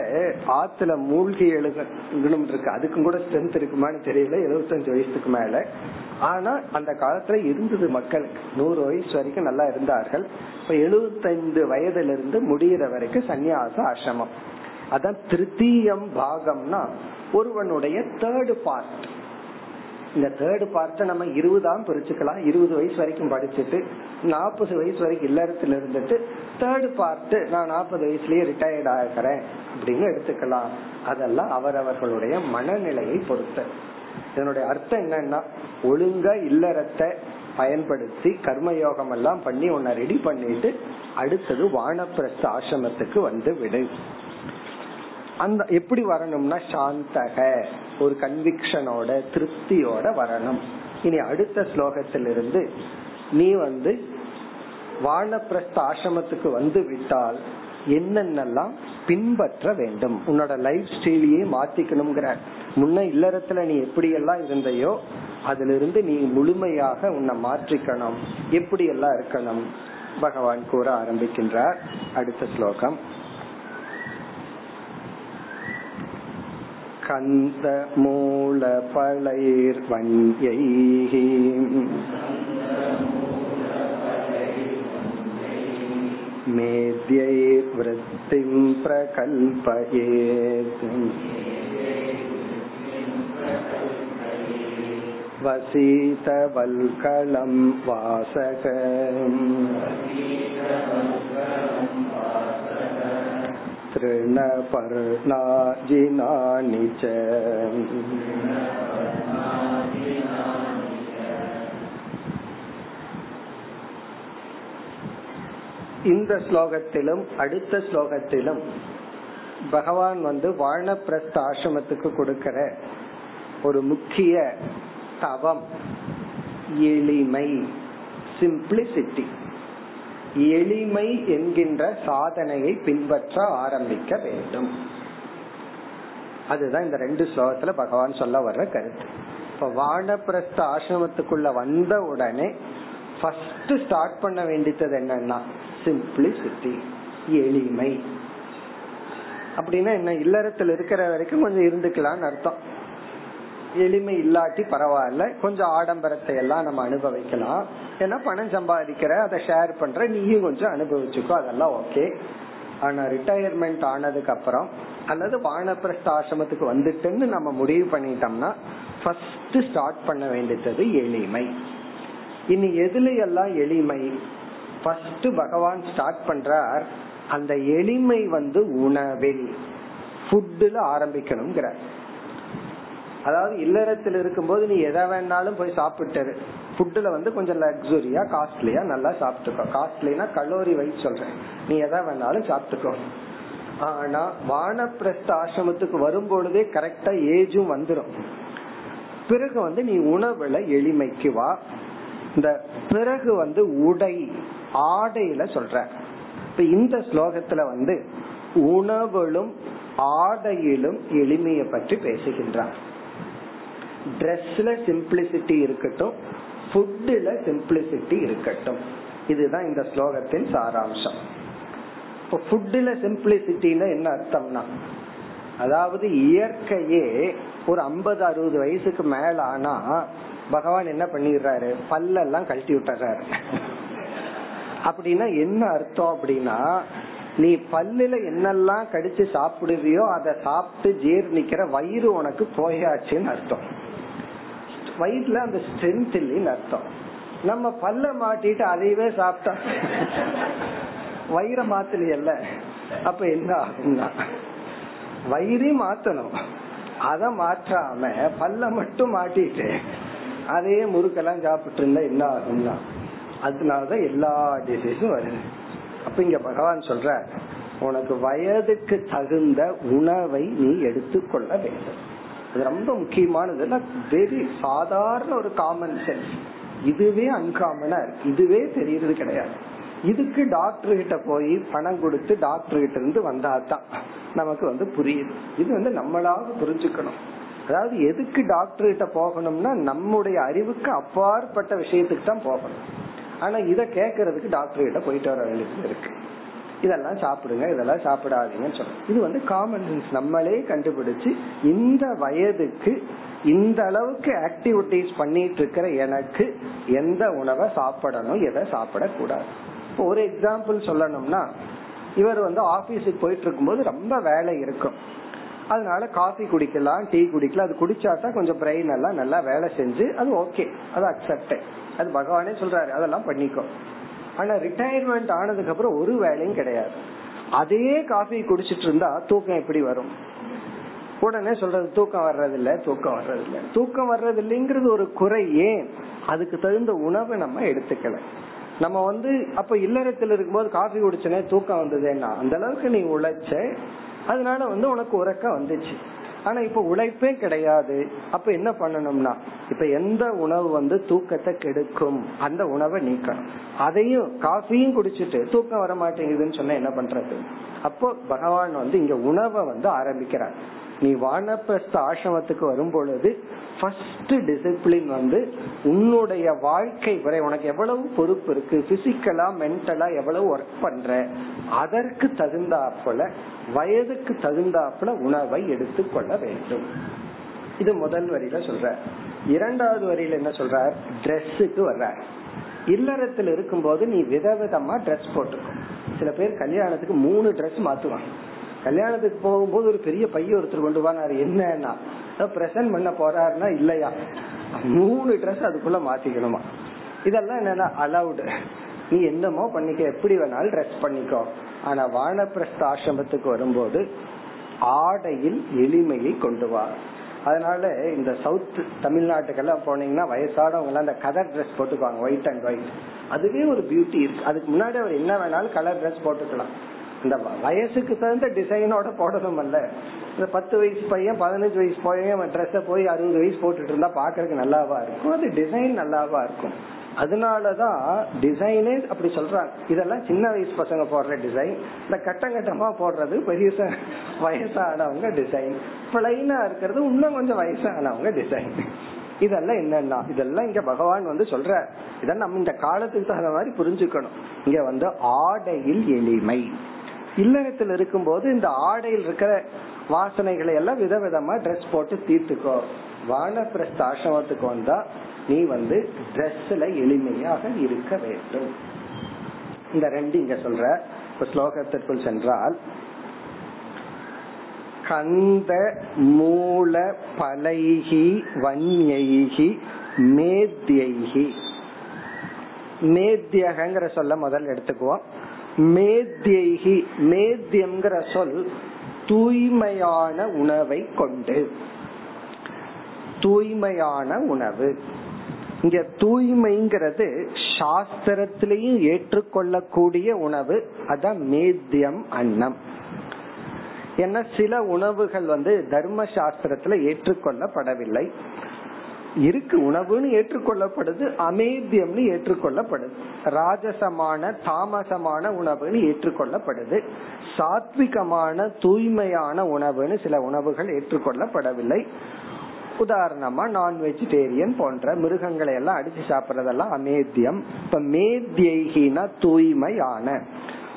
ஆத்துல மூழ்கி எழுதணும் இருக்கு. அதுக்கும் கூட ஸ்ட்ரென்த் இருக்குமான்னு தெரியல எழுபத்தஞ்சு வயசுக்கு மேல. ஆனா அந்த காலத்துல இருந்தது மக்களுக்கு நூறு வயசு வரைக்கும் நல்லா இருந்தார்கள். இப்ப எழுபத்தைந்து வயதுல இருந்து முடிகிற வரைக்கும் சன்னியாச ஆசிரமம். அதான் திருத்தீயம் பாகம்னா ஒருவனுடைய தேர்டு பார்ட் இந்த தேர்டு பார்ட்டை நம்ம இருபதாம் பிரிச்சுக்கலாம். இருபது வயசு வரைக்கும் படிச்சுட்டு நாற்பது வயசு வரைக்கும் இல்லறத்துல இருந்துட்டு தேர்டு பார்ட் நான் நாற்பது வயசுலயே ரிட்டையர்ட் ஆகிறேன் அப்படின்னு எடுத்துக்கலாம். அதெல்லாம் அவரவர்களுடைய மனநிலையை பொறுத்து. இதனுடைய அர்த்தம் என்னன்னா ஒழுங்கா இல்லறத்தை பயன்படுத்தி கர்மயோகம் எல்லாம் பண்ணி உன்னை ரெடி பண்ணிட்டு அடுத்தது வானப்பிரஸ்த ஆசிரமத்துக்கு வந்து விடு. அந்த எப்படி வரணும்னா சாந்தக ஒரு கன்விக்ஷனோட திருப்தியோட வரணும். இனி அடுத்த ஸ்லோகத்திலிருந்து நீ வந்து வானப்பிரஸ்த ஆசிரமத்துக்கு வந்து விட்டால் என்னென்னலாம் பின்பற்ற வேண்டும்? உன்னோட லைஃப் ஸ்டைலையே மாத்திக்கணுங்கிற முன்ன இல்லறத்துல நீ எப்படி எல்லாம் இருந்தையோ அதுல இருந்து நீ முழுமையாக உன்னை மாற்றிக்கணும் எப்படி எல்லாம் இருக்கணும் பகவான் கூற ஆரம்பிக்கின்றார் அடுத்த ஸ்லோகம் कन्दमूलफलैर्वन्यैः मेद्यैर्वृत्तिं प्रकल्पयेत् वसीतवल्कलं वासक तृणपर्णाजिनानि च இந்த ஸ்லோகத்திலும் அடுத்த ஸ்லோகத்திலும் பகவான் வந்து வானப்பிரஸ்த ஆசிரமத்துக்கு கொடுக்கிற ஒரு முக்கிய தவம் எளிமை சிம்பிளிசிட்டி எளிமை என்கின்ற சாதனையை பின்பற்ற ஆரம்பிக்க வேண்டும். அதுதான் இந்த ரெண்டு ஸ்லோகத்துல பகவான் சொல்ல வர்ற கருத்து. இப்ப வானப்பிரஸ்த ஆசிரமத்துக்குள்ள வந்த உடனே ஃபர்ஸ்ட் ஸ்டார்ட் பண்ண வேண்டியது என்னன்னா சிம்பிளிசிட்டி எளிமை. அப்படின்னா என்ன? இல்லறத்தில் இருக்கிற வரைக்கும் கொஞ்சம் இருந்துக்கலாம்னு அர்த்தம். எளிமை இல்லாட்டி பரவாயில்ல. கொஞ்சம் ஆடம்பரத்தை எல்லாம் நம்ம அனுபவிக்கலாம். ஏன்னா பணம் சம்பாதிக்கிற அதை ஷேர் பண்ற நீயும் கொஞ்சம் அனுபவிச்சுக்கோ அதெல்லாம் ஓகே ஆனா ரிட்டையர்மெண்ட் ஆனதுக்கு அப்புறம் அல்லது வானப்பிரஸ்த ஆசிரமத்துக்கு வந்துட்டுன்னு நம்ம முடிவு பண்ணிட்டோம்னா ஃபர்ஸ்ட் ஸ்டார்ட் பண்ண வேண்டியது எளிமை. இனி எதுல எல்லாம் எளிமை? ஃபர்ஸ்ட் பகவான் ஸ்டார்ட் பண்றார் அந்த எளிமை வந்து உணவில் ஃபுட்டுல ஆரம்பிக்கணுங்கிறார் அதாவது இல்லறத்தில் இருக்கும்போது நீ எதை வேணாலும் போய் சாப்பிட்டுரு ஃபுட்டுல வந்து கொஞ்சம் லக்ஸுரியா காஸ்ட்லியா நல்லா சாப்பிட்டுக்கோ. காஸ்ட்லினா கலோரி வைஸ் சொல்றேன். நீ எதை வேணாலும் சாப்பிட்டுக்கோ. ஆனா வானப்பிரஸ்த ஆசிரமத்துக்கு வரும் பொழுதே கரெக்டா ஏஜும் வந்துடும் பிறகு வந்து நீ உணவுல எளிமைக்கு வா. இந்த பிறகு வந்து உடை ஆடையில சொல்ற. இப்ப இந்த ஸ்லோகத்துல வந்து உணவிலும் ஆடையிலும் எளிமையை பற்றி பேசுகின்றார். ட்ரெஸ்ல சிம்பிளிசிட்டி இருக்கட்டும் ஃபுட்டுல சிம்பிளிசிட்டி இருக்கட்டும். இதுதான் இந்த ஸ்லோகத்தின் சாராம்சம். இப்போ ஃபுட்டுல சிம்பிளிசிட்டின்னு என்ன அர்த்தம்னா அதாவது இயற்கையே ஒரு ஐம்பது அறுபது வயசுக்கு மேல ஆனா பகவான் என்ன பண்ணிடுறாரு? பல்லெல்லாம் கழட்டி விட்டுறாரு. அப்படின்னா என்ன அர்த்தம் அப்படின்னா நீ பல்லுல என்னெல்லாம் கடிச்சு சாப்பிடுவியோ அதை சாப்பிட்டு ஜீர்ணிக்கிற வயிறு உனக்கு போயாச்சுன்னு அர்த்தம். வயிற்றுல அந்த ஸ்ட்ரென்த் இல்லைன்னு அர்த்தம். நம்ம பல்ல மாட்டிட்டு அதையவே சாப்பிட்டா. வயிற மாத்தலையல்ல. அப்ப என்ன ஆகும்னா வயிறே மாத்தணும். அத மாற்றாம பல்ல மட்டும் மாட்டிட்டு அதே முறுக்கெல்லாம் சாப்பிட்டு இருந்தா என்ன ஆகும்னா அதனாலதான் எல்லா டிசீஸும் வருது. அப்ப இங்க பகவான் சொல்ற உனக்கு வயதுக்கு தகுந்த உணவை நீ எடுத்துக்கொள்ள வேண்டும். அது ரொம்ப முக்கியமானது வெரி சாதாரண ஒரு காமன் சென்ஸ் இதுவே அன்காமனா இதுவே தெரியறது கிடையாது. இதுக்கு டாக்டர் கிட்ட போய் பணம் கொடுத்து டாக்டர் கிட்ட இருந்து வந்தாதான் நமக்கு வந்து புரியுது. இது வந்து நம்மளாக புரிஞ்சுக்கணும். அதாவது எதுக்கு டாக்டர் கிட்ட போகணும்னா நம்முடைய அறிவுக்கு அப்பாற்பட்ட விஷயத்துக்கு தான் போகணும். ஆனா இத கேக்குறதுக்கு டாக்டர் கிட்ட போயிட்டு வர வேண்டியது இருக்கு. இதெல்லாம் சாப்பிடுங்க இதெல்லாம் சாப்பிடாதீங்கன்னு சொல்றோம். இது வந்து காமன் சென்ஸ் நம்மளே கண்டுபிடிச்சு இந்த வயதுக்கு இந்த அளவுக்கு ஆக்டிவிட்டிஸ் பண்ணிட்டு இருக்கிற எனக்கு எந்த உணவை சாப்பிடணும் எதை சாப்பிடக்கூடாது. ஒரு எக்ஸாம்பிள் சொல்லணும்னா இவர் வந்து ஆபீஸுக்கு போயிட்டு இருக்கும்போது ரொம்ப வேலை இருக்கும். அதனால காஃபி குடிக்கலாம் டீ குடிக்கலாம். அது குடிச்சாட்டா கொஞ்சம் பிரெயின் எல்லாம் நல்லா வேலை செஞ்சு அது ஓகே அது அக்செப்ட் அது பகவானே சொல்றாரு அதெல்லாம் பண்ணிக்கோ. ஆனா ரிட்டையர்மெண்ட் ஆனதுக்கு அப்புறம் ஒரு வேலையும் கிடையாது. அதே காஃபி குடிச்சிட்டு இருந்தா தூக்கம் எப்படி வரும்? உடனே சொல்றது தூக்கம் வர்றது இல்ல தூக்கம் வர்றது இல்ல தூக்கம் வர்றது இல்லைங்கிறது ஒரு குறை ஏன்? அதுக்கு தகுந்த உணவை நம்ம எடுத்துக்கல. நம்ம வந்து அப்ப இல்லறத்தில் இருக்கும்போது காஃபி குடிச்சனே தூக்கம் வந்ததுன்னா அந்த அளவுக்கு நீ உழைச்ச அதனால வந்து உனக்கு உறக்கம் வந்துச்சு. ஆனா இப்ப உழைப்பே கிடையாது. அப்ப என்ன பண்ணணும்னா இப்ப எந்த உணவு வந்து தூக்கத்தை கெடுக்கும்? அந்த உணவை நீக்கணும். அதையும் காஃபியும் குடிச்சிட்டு தூக்கம் வர மாட்டேங்குதுன்னு சொன்னா என்ன பண்றது? அப்போ பகவான் வந்து இங்க உணவை வந்து ஆரம்பிக்கிறார். நீ வானப்பிரஸ்த ஆசிரமத்துக்கு வரும் பொழுது ஃபர்ஸ்ட் டிசிப்ளின் வந்து உன்னுடைய வாழ்க்கை வரை உனக்கு எவ்வளவு பொறுப்பு இருக்கு பிசிக்கலா மென்டலா எவ்வளவு ஒர்க் பண்ற? அதற்கு தகுந்தாப்புல வயதுக்கு தகுந்தாப்புல உணவை எடுத்துக்கொள்ள வேண்டும். இது முதல் வரியில சொல்ற. இரண்டாவது வரியில என்ன சொல்ற? ட்ரெஸ்ஸுக்கு வர்ற. இல்லறத்தில் இருக்கும் போது நீ விதவிதமா ட்ரெஸ் போட்டுக்கும் சில பேர் கல்யாணத்துக்கு மூணு ட்ரெஸ் மாத்துவாங்க. கல்யாணத்துக்கு போகும்போது ஒரு பெரிய பைய ஒருத்தர் கொண்டு போனாரு. என்னன்னா பிரசன்ட் பண்ண போறாருன்னா இல்லையா? மூணு ட்ரெஸ் அதுக்குள்ள மாத்திக்கணுமா? இதெல்லாம் என்னன்னா அலவுடு நீ என்னமோ பண்ணிக்க எப்படி வேணாலும் ட்ரெஸ் பண்ணிக்கோ. ஆனா வானப்பிரஸ்த ஆசிரமத்துக்கு வரும்போது ஆடையில் எளிமையை கொண்டு வா. அதனால இந்த சவுத் தமிழ்நாட்டுக்கெல்லாம் போனீங்கன்னா வயசானவங்க அந்த கலர் ட்ரெஸ் போட்டுக்குவாங்க ஒயிட் அண்ட் ஒயிட் அதுவே ஒரு பியூட்டி இருக்கு. அதுக்கு முன்னாடி அவர் என்ன வேணாலும் கலர் ட்ரெஸ் போட்டுக்கலாம். இந்த வயசுக்கு தகுந்த டிசைனோட போடணும் அல்ல இந்த பத்து வயசு பையன் பதினஞ்சு வயசு பையன் ட்ரெஸ்ஸ போய் அறுபது வயசு போட்டுட்டு இருந்தா பாக்குறதுக்கு நல்லாவா இருக்கும்? அது டிசைன் நல்லாவா இருக்கும்? அதனாலதான் டிசைனே அப்படி சொல்றாங்க. இதெல்லாம் சின்ன வயசு பசங்க போடுற டிசைன் இந்த கட்டம் கட்டமா போடுறது பெரிய வயசானவங்க டிசைன் பிளைனா இருக்கிறது இன்னும் கொஞ்சம் வயசானவங்க டிசைன் இதெல்லாம் என்னன்னா இதெல்லாம் இங்க பகவான் வந்து சொல்ற இதெல்லாம் நம்ம இந்த காலத்துக்கு தகுந்த மாதிரி புரிஞ்சுக்கணும். இங்க வந்து ஆடையில் எளிமை. இல்லறத்தில் இருக்கும்போது இந்த ஆடையில் இருக்கிற வாசனைகளை எல்லாம் விதவிதமா ட்ரெஸ் போட்டு தீர்த்துக்கோ. வானப்பிரஸ்த ஆசிரமத்துக்கு வந்தா நீ வந்து ட்ரெஸ்ல எளிமையாக இருக்க வேண்டும். இந்த ரெண்டு இங்க சொல்ற. ஸ்லோகத்திற்குள் சென்றால் கந்த மூல பலைகி வன்யைகி மேத்யைகி மேத்யகங்கிற சொல்ல முதல் எடுத்துக்குவோம். மேத்தியைகி மேத்தியம்ங்கிற சொல் தூய்மையான உணவை கொண்டு. தூய்மையான உணவு. இங்க தூய்மைங்கிறது சாஸ்திரத்திலையும் ஏற்றுக்கொள்ளக்கூடிய உணவு. அதான் மேத்தியம் அன்னம். ஏன்னா சில உணவுகள் வந்து தர்ம சாஸ்திரத்துல ஏற்றுக்கொள்ளப்படவில்லை. இருக்கு உணவுன்னு ஏற்றுக்கொள்ளப்படுது அமேத்தியம்னு ஏற்றுக்கொள்ளப்படுது. ராஜசமான தாமசமான உணவுன்னு ஏற்றுக்கொள்ளப்படுது. சாத்விகமான தூய்மையான உணவுன்னு சில உணவுகள் ஏற்றுக்கொள்ளப்படவில்லை. உதாரணமா நான் வெஜிடேரியன் போன்ற மிருகங்களை எல்லாம் அடிச்சு சாப்பிடறதெல்லாம் அமேத்தியம். இப்ப மேத்தியைகினா தூய்மையான.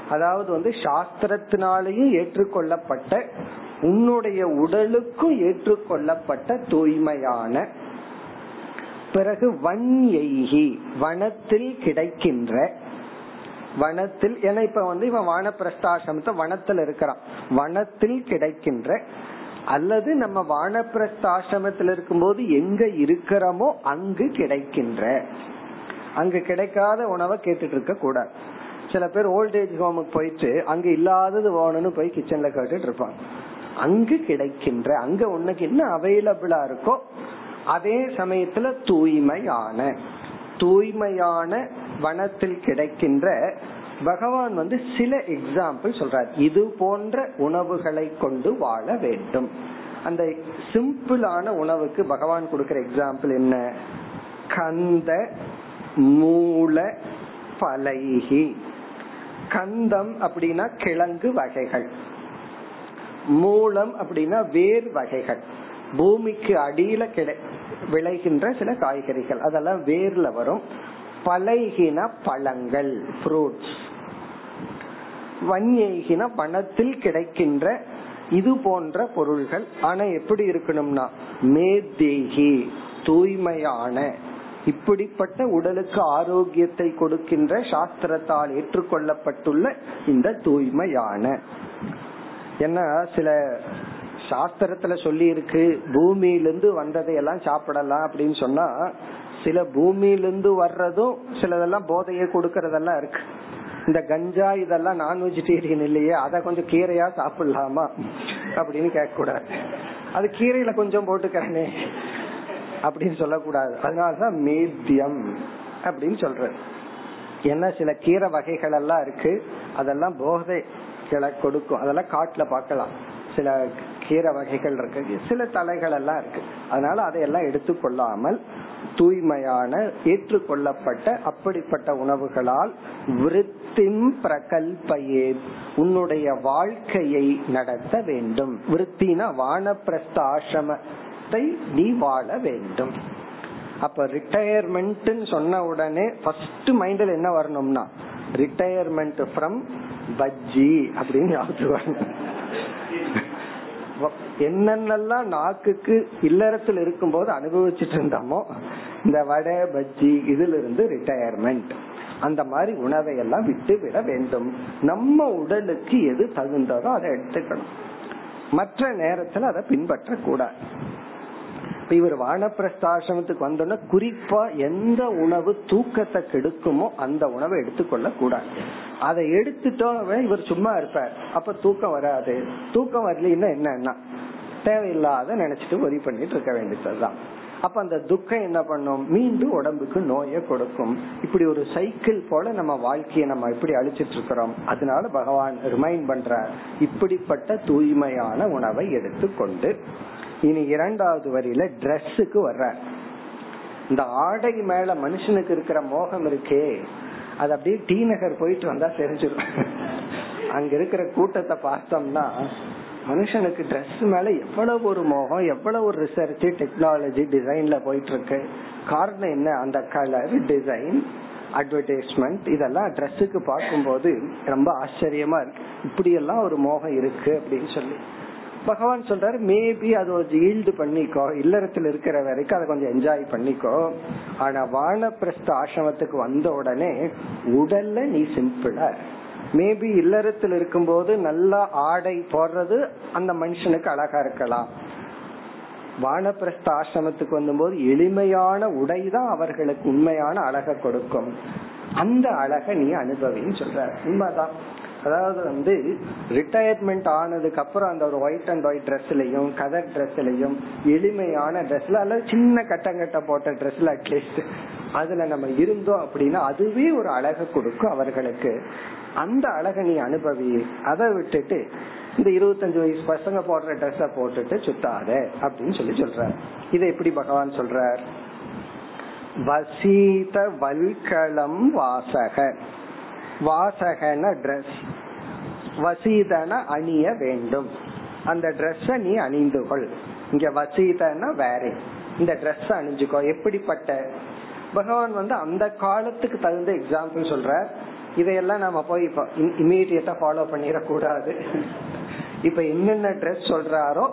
அதாவது வந்து சாஸ்திரத்தினாலேயும் ஏற்றுக்கொள்ளப்பட்ட உன்னுடைய உடலுக்கும் ஏற்றுக்கொள்ளப்பட்ட தூய்மையான. பிறகு வன்யைகி வனத்தில் கிடைக்கின்ற வனத்தில் ஏன்னா இப்ப வந்து இவன் வானப்பிரஸ்தாசிரமத்தை வனத்தில் இருக்கிறான். வனத்தில் கிடைக்கின்ற அல்லது நம்ம வானப்பிரஸ்தாசிரமத்தில் இருக்கும்போது எங்க இருக்கிறோமோ அங்கு கிடைக்கின்ற. அங்கு கிடைக்காத உணவை கேட்டுட்டு இருக்க கூடாது. சில பேர் ஓல்டேஜ் ஹோமுக்கு போயிட்டு அங்க இல்லாதது வேணும்னு போய் கிச்சன்ல கேட்டுட்டு இருப்பாங்க. அங்கு கிடைக்கின்ற அங்க உனக்கு என்ன அவைலபிளா இருக்கோ அதே சமயத்துல தூய்மையான தூய்மையான வனத்தில் கிடைக்கின்ற பகவான் வந்து சில எக்ஸாம்பிள் சொல்றார். இது போன்ற உணவுகளை கொண்டு வாழ வேண்டும். அந்த சிம்பிளான உணவுக்கு பகவான் கொடுக்கிற எக்ஸாம்பிள் என்ன? கந்த மூல பலைகி. கந்தம் அப்படின்னா கிழங்கு வகைகள். மூலம் அப்படின்னா வேர் வகைகள். பூமிக்கு அடியில கிடை விளைகின்ற சில காய்கறிகள். அதெல்லாம் வேர்ல வரும். பழகின பழங்கள் ஃப்ரூட்ஸ் வன்யகின பணத்தில் கிடைக்கின்ற இது போன்ற பொருள்கள். ஆனா எப்படி இருக்கணும்னா மேத்தேகி தூய்மையான இப்படிப்பட்ட உடலுக்கு ஆரோக்கியத்தை கொடுக்கின்ற சாஸ்திரத்தால் ஏற்றுக்கொள்ளப்பட்டுள்ள இந்த தூய்மையான. ஏன்னா சில சாஸ்திரத்துல சொல்லி இருக்கு பூமியிலிருந்து வந்ததையெல்லாம் சாப்பிடலாம் அப்படின்னு சொன்னா சில பூமியிலிருந்து வர்றதும் சிலதெல்லாம் போதையை கொடுக்கறதெல்லாம் இருக்கு. இந்த கஞ்சா இதெல்லாம் நான் வெஜிடேரியன் இல்லையே அதை கொஞ்சம் கீரையா சாப்பிடலாமா அப்படின்னு கேட்க கூடாது அது கீரையில கொஞ்சம் போட்டுக்கிறனே அப்படின்னு சொல்லக்கூடாது. அதனாலதான் மேத்தியம் அப்படின்னு சொல்றது. ஏன்னா சில கீரை வகைகள் எல்லாம் இருக்கு அதெல்லாம் போதைகளை கொடுக்கும். அதெல்லாம் காட்டுல பார்க்கலாம். சில கீரை வகைகள் இருக்கு. சில தலைகள் எல்லாம் இருக்கு. அதனால அதையெல்லாம் எடுத்துக்கொள்ளாமல் தூய்மையான ஏற்றுக்கொள்ளப்பட்ட அப்படிப்பட்ட உணவுகளால் விருத்திம் பிரகல்பையே உன்னுடைய வாழ்க்கையை நடத்த வேண்டும். விருத்தினா வானப்பிரஸ்த ஆசிரமத்தை நீ வாழ வேண்டும். அப்ப ரிட்டையர்மெண்ட் சொன்ன உடனே ஃபர்ஸ்ட் மைண்ட்ல என்ன வரணும்னா ரிட்டையர்மெண்ட் ஃப்ரம் பஜ்ஜி அப்படின்னு ஞாபகம் என்னென்னலாம் நாக்குக்கு இல்லறத்தில் இருக்கும் போது அனுபவிச்சுட்டு இருந்தோமோ இந்த வடை பஜ்ஜி இதுல இருந்து ரிட்டையர்மெண்ட் அந்த மாதிரி உணவை எல்லாம் விட்டு விட வேண்டும். நம்ம உடலுக்கு எது தகுந்ததோ அதை எடுத்துக்கணும். மற்ற நேரத்துல அதை பின்பற்ற கூடாது இப்ப இவர் வானப்பிரஸ்தாசிரமத்துக்கு வந்தோன்னா குறிப்பா எந்த உணவு தூக்கத்தை கெடுக்குமோ அந்த உணவை எடுத்துக்கொள்ள கூடாது. அதை எடுத்துட்டோம் இவர் சும்மா இருப்பார். அப்ப தூக்கம் வராது. தூக்கம் வரலன்னா என்னன்னா தேவையில்லாத நினைச்சிட்டு ஒரி பண்ணிட்டு இருக்க வேண்டியதுதான். அப்ப அந்த துக்கம் என்ன பண்ணும்? மீண்டும் உடம்புக்கு நோயை கொடுக்கும். இப்படி ஒரு சைக்கிள் போல நம்ம வாழ்க்கையை நம்ம இப்படி அழிச்சிட்டு இருக்கிறோம். அதனால பகவான் ரிமைண்ட் பண்ற இப்படிப்பட்ட தூய்மையான உணவை எடுத்துக்கொண்டு இனி இரண்டாவது வரியில ட்ரெஸ்ஸுக்கு வர்ற இந்த ஆடை மேல மனுஷனுக்கு இருக்கிற மோகம் இருக்கே அது அப்படியே டி நகர் போயிட்டு வந்தா தெரிஞ்சிடும் அங்க இருக்கிற கூட்டத்தை பார்த்தோம்னா மனுஷனுக்கு ட்ரெஸ் மேல எவ்வளவு ஒரு மோகம் எவ்வளவு ஒரு ரிசர்ச் டெக்னாலஜி டிசைன்ல போயிட்டு இருக்கு காரணம் என்ன? அந்த கலர் டிசைன் அட்வர்டைஸ்மெண்ட் இதெல்லாம் ட்ரெஸ்ஸுக்கு பார்க்கும்போது ரொம்ப ஆச்சரியமா இருக்கு. இப்படி எல்லாம் ஒரு மோகம் இருக்கு அப்படின்னு சொல்லி. பகவான் சொல்றாரு மேபி அது ஒரு ஈல்டு பண்ணிக்கோ. இல்லறத்துல இருக்கிற வரைக்கும் அதை கொஞ்சம் என்ஜாய் பண்ணிக்கோ. ஆனா வானப்பிரஸ்த ஆசிரமத்துக்கு வந்த உடனே உடல்ல நீ சிம்பிளா மேபி இல்லறத்தில் இருக்கும்போது நல்லா ஆடை போடுறது அந்த மனுஷனுக்கு அழகா இருக்கலாம். வானப்பிரஸ்த ஆசிரமத்துக்கு வந்தபோது எளிமையான உடை தான் அவர்களுக்கு உண்மையான அழகை கொடுக்கும். அந்த அழகை நீ அனுபவின்னு சொல்ற உண்மைதான். அதாவது வந்து ரிட்டையர்மெண்ட் ஆனதுக்கு அப்புறம் அந்த ஒரு ஒயிட் அண்ட் ஒயிட் ட்ரெஸ்லயும் கதர் ட்ரெஸ்லயும் எளிமையான ட்ரெஸ்ல அல்லது சின்ன கட்டங்கட்ட போட்ட ட்ரெஸ்ல அட்லீஸ்ட் அதுல நம்ம இருந்தோம் அப்படின்னா அதுவே ஒரு அழகை கொடுக்கும் அவர்களுக்கு. அந்த அழகை நீ அனுபவி. அதை விட்டுட்டு இந்த இருபத்தஞ்சு வயசு பசங்க போடுற ட்ரெஸ்ஸ போட்டுட்டு சுத்தாத அப்படின்னு சொல்லி சொல்ற இதை எப்படி பகவான் சொல்றார்? வசீத வல்கலம் வாசக. வாசகன ட்ரெஸ் வசீதன அணிய வேண்டும். அந்த ட்ரெஸ் நீ அணிந்து கொள் இங்க வசீதன வேற. இந்த ட்ரெஸ் அணிஞ்சுக்கோ. எப்படிப்பட்ட? பகவான் வந்து அந்த காலத்துக்கு தகுந்த எக்ஸாம்பிள் சொல்ற இதையெல்லாம் நம்ம போய் இமீடியட்டா ஃபாலோ பண்ணிடக்கூடாது. இப்ப என்னென்ன ட்ரெஸ் சொல்றாரோ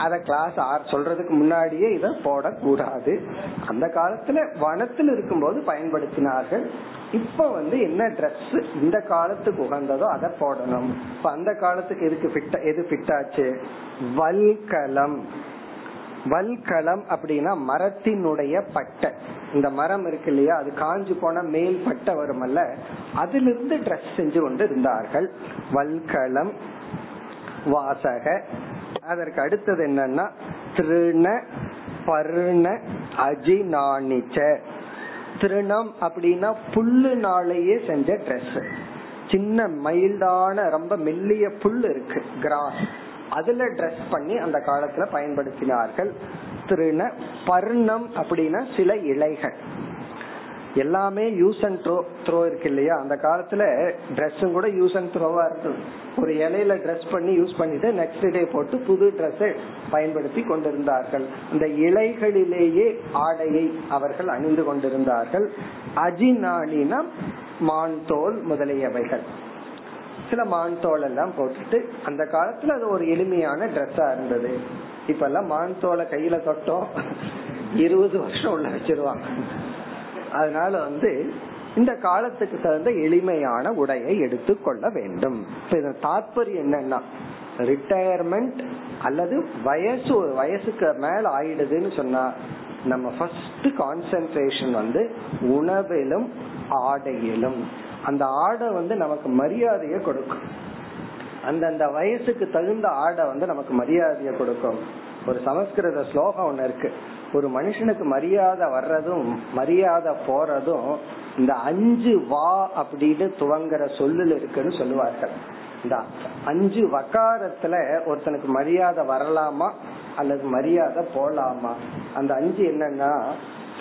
அத கிளாஸ் ஆர் சொல்றதுக்கு முன்னாடியே இத போடக்கூடாது. அந்த காலத்துல வனத்தில் இருக்கும்போது பயன்படுத்தினார்கள். இப்ப வந்து என்ன ட்ரெஸ் இந்த காலத்துக்கு உகந்ததோ அதை போடணும். இப்ப அந்த காலத்துக்கு எதுக்கு ஃபிட் எது ஃபிட் ஆச்சு? வல்கலம். வல்கலம் அப்படின்னா மரத்தினுடைய பட்டை. இந்த மரம் இருக்கு இல்லையா? அது காஞ்சு போன மேல் பட்டை வருமல்ல. அதிலிருந்து ட்ரெஸ் செஞ்சு கொண்டு இருந்தார்கள். வல்கலம் வாசக அதற்கு அடுத்தது என்னன்னா திருண பர்ண அஜினானிச்ச திருணம் அப்படின்னா புல்லு நாளையே செஞ்ச ட்ரெஸ் சின்ன மைல்டான ரொம்ப மெல்லிய புல் இருக்கு கிராஸ் அதுல ட்ரெஸ் பண்ணி அந்த காலத்துல பயன்படுத்தினார்கள். திருண பர்ணம் அப்படின்னா சில இலைகள். எல்லாமே யூஸ் அண்ட் த்ரோ த்ரோ இருக்கு இல்லையா? அந்த காலத்துல ட்ரெஸ்ஸும் கூட யூஸ் அண்ட் த்ரோவா இருக்கு ஒரு இலையில ட்ரெஸ் பண்ணி யூஸ் பண்ணிட்டு நெக்ஸ்ட் டே போட்டு புது ட்ரெஸ் பயன்படுத்தி கொண்டிருந்தார்கள். இந்த இலைகளிலேயே ஆடையை அவர்கள் அணிந்து கொண்டிருந்தார்கள். அஜினானினா மான் தோல் முதலியவைகள். சில மான் தோல் எல்லாம் போட்டுட்டு அந்த காலத்துல அது ஒரு எளிமையான ட்ரெஸ்ஸா இருந்தது. இப்ப எல்லாம் மான் தோலை கையில தொட்டோம். இருபது வருஷம் உள்ள வச்சிருவாங்க. அதனால வந்து இந்த காலத்துக்கு தகுந்த எளிமையான உடையை எடுத்துக்கொள்ள வேண்டும். இதன் தாற்பயம் என்னன்னா ரிட்டையர்மெண்ட் அல்லது வயசு ஒரு வயசுக்கு மேல ஆயிடுதுன்னு சொன்னா நம்ம ஃபர்ஸ்ட் கான்சென்ட்ரேஷன் வந்து உணவிலும் ஆடையிலும். அந்த ஆடை வந்து நமக்கு மரியாதையை கொடுக்கும். அந்தந்த வயசுக்கு தகுந்த ஆடை வந்து நமக்கு மரியாதையை கொடுக்கும். ஒரு சமஸ்கிருத ஸ்லோகம் ஒண்ணு இருக்கு. ஒரு மனுஷனுக்கு மரியாதை வர்றதும் மரியாதை போறதும் இந்த அஞ்சு வா அப்படின்னு துவங்குற சொல்லுல இருக்குன்னு சொல்லுவார்கள். இந்த அஞ்சு வக்காரத்துல ஒருத்தனுக்கு மரியாதை வரலாமா? அல்லது மரியாதை போலாமா? அந்த அஞ்சு என்னன்னா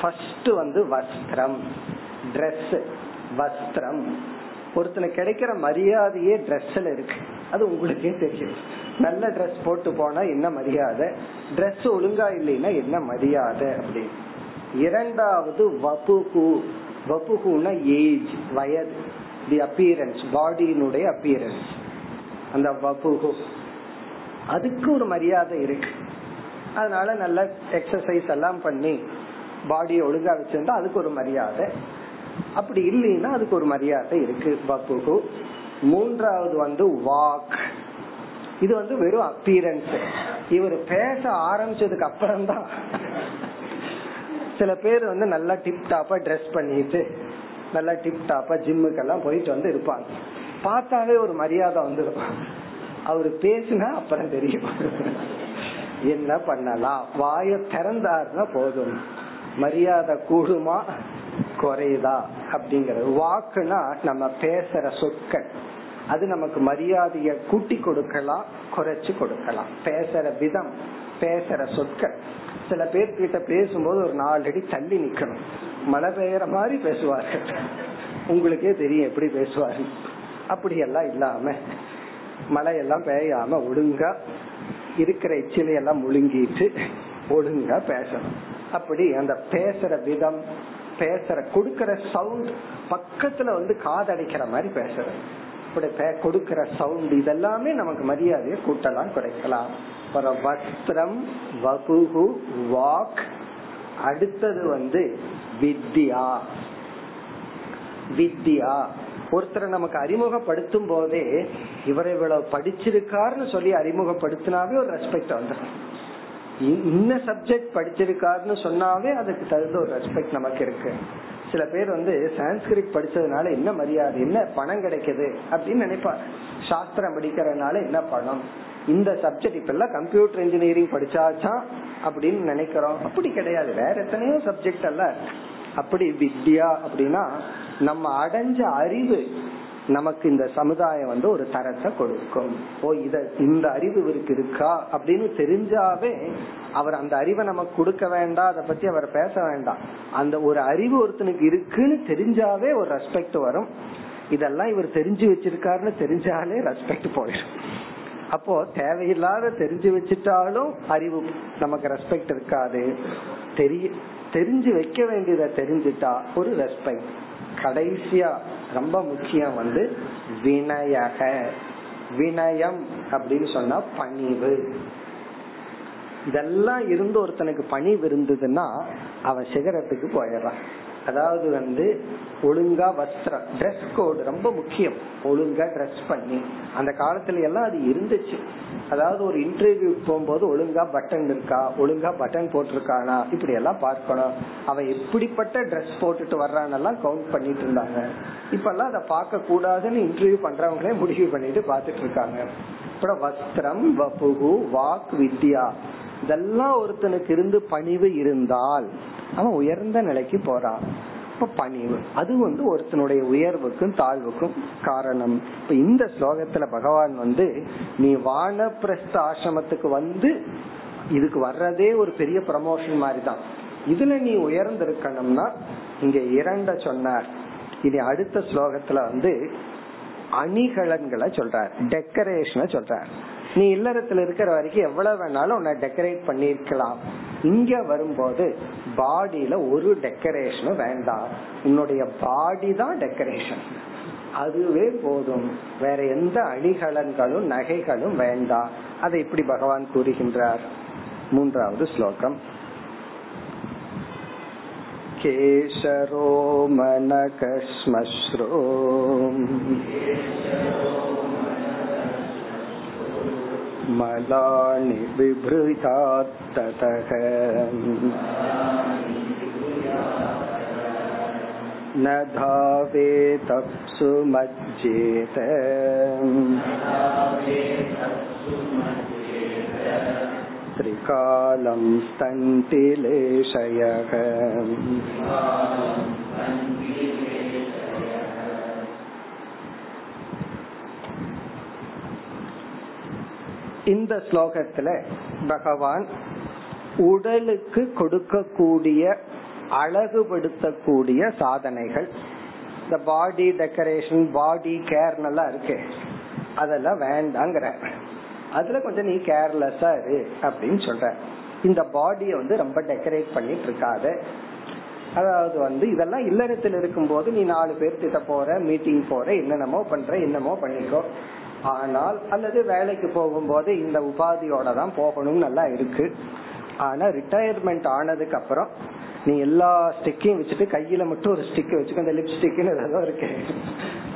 ஃபர்ஸ்ட் வந்து வஸ்திரம். ட்ரெஸ் வஸ்திரம். ஒருத்தனுக்கு கிடைக்கிற மரியாதையே ட்ரெஸ்ல இருக்கு. அது உங்களுக்கே தெரியும். நல்ல ட்ரெஸ் போட்டு போனா என்ன மரியாதை? ட்ரெஸ் ஒழுங்கா இல்லைன்னா என்ன மரியாதை அப்படின்னு. இரண்டாவது வபுகு. வபுகுனா ஏஜ் வயது. தி அப்பியரன்ஸ் பாடியினுடைய அப்பியரன்ஸ் அந்த வபுகு. அதுக்கு ஒரு மரியாதை இருக்கு. அதனால நல்ல எக்ஸசைஸ் எல்லாம் பண்ணி பாடியை ஒழுங்கா வச்சிருந்தா அதுக்கு ஒரு மரியாதை. அப்படி இல்லைன்னா அதுக்கு ஒரு மரியாதை இருக்கு வபுகு. மூன்றாவது வந்து வாக். இது வந்து வெறும் அப்பியரன்ஸ் இவர் பேச ஆரம்பிச்சதுக்கு அப்புறம் தான் சில பேர் வந்து நல்லா டிப் டாப்பா ட்ரெஸ் பண்ணிட்டு நல்லா டிப் டாப்பா ஜிம்முக்கெல்லாம் போயிட்டு வந்து இருப்பாங்க. பார்த்தாவே ஒரு மரியாதை வந்துடும். அவரு பேசினா அப்புறம் தெரியும். என்ன பண்ணலாம்? வாய திறந்தாருன்னா போதும். மரியாதை கூடுமா? குறையுதா அப்படிங்கறது. வாக்குனா நம்ம பேசுற சொற்கள். அது நமக்கு மரியாதைய கூட்டி கொடுக்கலாம் குறைச்சு கொடுக்கலாம். பேசுற விதம் பேசுற சொற்கள். சில பேர்கிட்ட பேசும்போது ஒரு நாலு அடி தள்ளி நிக்கணும். மழை பெய்யற மாதிரி பேசுவார்கள். உங்களுக்கே தெரியும் எப்படி பேசுவாரு அப்படி எல்லாம் இல்லாம மழையெல்லாம் பெய்யாம ஒழுங்கா இருக்கிற இச்சிலையெல்லாம் முழுங்கிட்டு ஒழுங்கா பேசணும். அப்படி அந்த பேசுற விதம் பேசுற கொடுக்கற சவுண்ட் பக்கத்துல வந்து காதடைக்கிற மாதிரி பேசுறது. இப்படி கொடுக்கற சவுண்ட் இதெல்லாமே நமக்கு மரியாதையை கூட்டலாம் குறைக்கலாம். வஸ்திரம் வபுகு வாக் அடுத்தது வந்து வித்யா. வித்யா. ஒருத்தரை நமக்கு அறிமுகப்படுத்தும் போதே இவரை இவ்வளவு படிச்சிருக்காருன்னு சொல்லி அறிமுகப்படுத்தினாவே ஒரு ரெஸ்பெக்ட் வந்துடும் இன்ன சப்ஜெக்ட் படிச்சிருக்காருன்னு சொன்னாவே அதுக்கு தகுந்த ஒரு ரெஸ்பெக்ட் நமக்கு இருக்கு. சில பேர் வந்து சான்ஸ்கிரிட் படிச்சதுனால என்ன மரியாதை என்ன பணம் கிடைக்குது அப்படின்னு நினைப்பாங்க சாஸ்திரம் படிக்கிறதுனால என்ன பணம்? இந்த சப்ஜெக்ட் இப்ப எல்லாம் கம்ப்யூட்டர் இன்ஜினியரிங் படிச்சாச்சா அப்படின்னு நினைக்கிறோம். அப்படி கிடையாது. வேற எத்தனையோ சப்ஜெக்ட் அல்ல. அப்படி வித்யா அப்படின்னா நம்ம அடைஞ்ச அறிவு நமக்கு இந்த சமுதாயம் வந்து ஒரு தரத்தை கொடுக்கும். ஓ இத இந்த அறிவு இவருக்கு இருக்கா? அப்படின்னு தெரிஞ்சாவே அவர் அந்த அறிவை நமக்கு கொடுக்க வேண்டாம் அதை பத்தி அவர் பேச வேண்டாம் அந்த ஒரு அறிவு ஒருத்தனுக்கு இருக்குன்னு தெரிஞ்சாவே ஒரு ரெஸ்பெக்ட் வரும். இதெல்லாம் இவர் தெரிஞ்சு வச்சிருக்காருன்னு தெரிஞ்சாலே ரெஸ்பெக்ட் போயிடும். அப்போ தேவையில்லாத தெரிஞ்சு வச்சுட்டாலும் அறிவு நமக்கு ரெஸ்பெக்ட் இருக்காது. தெரிய தெரிஞ்சு வைக்க வேண்டியதை தெரிஞ்சுட்டா ஒரு ரெஸ்பெக்ட் கடைசியா ரொம்ப முக்கியம் வந்து வினயக வினயம் அப்படின்னு சொன்னா பணிவு. இதெல்லாம் இருந்து ஒருத்தனுக்கு பணிவு இருந்ததுன்னா அவன் சிகரத்துக்கு போயிடுறான். அதாவது வந்து ஒழுங்கா வஸ்திரம் ட்ரெஸ் கோடு ரொம்ப முக்கியம். ஒழுங்கா ட்ரெஸ் பண்ணி. அந்த காலத்துல எல்லாம் அது இருந்துச்சு. அதாவது ஒரு இன்டர்வியூ போகும்போது ஒழுங்கா பட்டன் இருக்கா ஒழுங்கா பட்டன் போட்டிருக்கானா? இப்படி எல்லாம் பார்க்கணும். அவன் எப்படிப்பட்ட ட்ரெஸ் போட்டுட்டு வர்றானெல்லாம் கவுண்ட் பண்ணிட்டு இருந்தாங்க. இப்ப எல்லாம் அதை பார்க்க கூடாதுன்னு இன்டர்வியூ பண்றவங்களே முடிவு பண்ணிட்டு பாத்துட்டு இருக்காங்க. அப்புறம் வஸ்திரம் வபுகு வாக் வித்யா. இதெல்லாம் ஒருத்தனுக்கு இருந்து பணிவு இருந்தால் அவன் உயர்ந்த நிலைக்கு போறான். இப்ப பணிவு. அது வந்து ஒருத்தனுடைய உயர்வுக்கும் தாழ்வுக்கும் காரணம். இப்ப இந்த ஸ்லோகத்துல பகவான் வந்து நீ வானப்பிரஸ்த ஆசிரமத்துக்கு வந்து இதுக்கு வர்றதே ஒரு பெரிய ப்ரமோஷன் மாதிரி தான் இதுல நீ உயர்ந்திருக்கணும்னா இங்க இரண்ட சொன்னார். இனி அடுத்த ஸ்லோகத்துல வந்து அணிகலன்களை சொல்றார். டெக்கரேஷனை சொல்றார். நீ இல்லறத்துல இருக்கிற வரைக்கும் எவ்வளவு வேணாலும் உன்னை டெக்கரேட் பண்ணிருக்கலாம் இங்க வரும்போது பாடியில ஒரு டெக்கரேஷனும் வேண்டாம் உன்னுடைய பாடி தான் டெக்கரேஷன் அதுவே போதும் வேற எந்த அணிகலன்களும் நகைகளும் வேண்டாம் அதை இப்படி பகவான் கூறுகின்றார் மூன்றாவது ஸ்லோகம் केशरोमनकश्मश्रो मलानि बिभृतात्ततः न धावेतप्सु मज्जेत त्रिकालं स्तण्टिलेशयः இந்த ஸ்லோகத்துல பகவான் உடலுக்கு கொடுக்கக்கூடிய அழகுபடுத்தக்கூடிய சாதனைகள் இந்த பாடி டெக்கரேஷன் பாடி கேர் நல்லா இருக்கு. அதெல்லாம் வேண்டாங்கிற. அதுல கொஞ்சம் நீ கேர்லெஸ்ஸா இரு அப்படின்னு சொல்ற. இந்த பாடிய வந்து ரொம்ப டெக்கரேட் பண்ணிட்டு இருக்காத. அதாவது வந்து இதெல்லாம் இல்லறத்தில் இருக்கும் போது நீ நாலு பேர் கிட்ட போற மீட்டிங் போற என்னென்னமோ பண்ற என்னமோ பண்ணிக்கோ. ஆனால் அல்லது வேலைக்கு போகும்போது இந்த உபாதியோட தான் போகணும் நல்லா இருக்கு. ஆனா ரிட்டையர்மெண்ட் ஆனதுக்கு அப்புறம் நீ எல்லா ஸ்டிக்கையும் வச்சுட்டு கையில மட்டும் ஒரு ஸ்டிக்கை வச்சுக்கோ. இந்த லிப்ஸ்டிக்னு ஏதோ இருக்கு.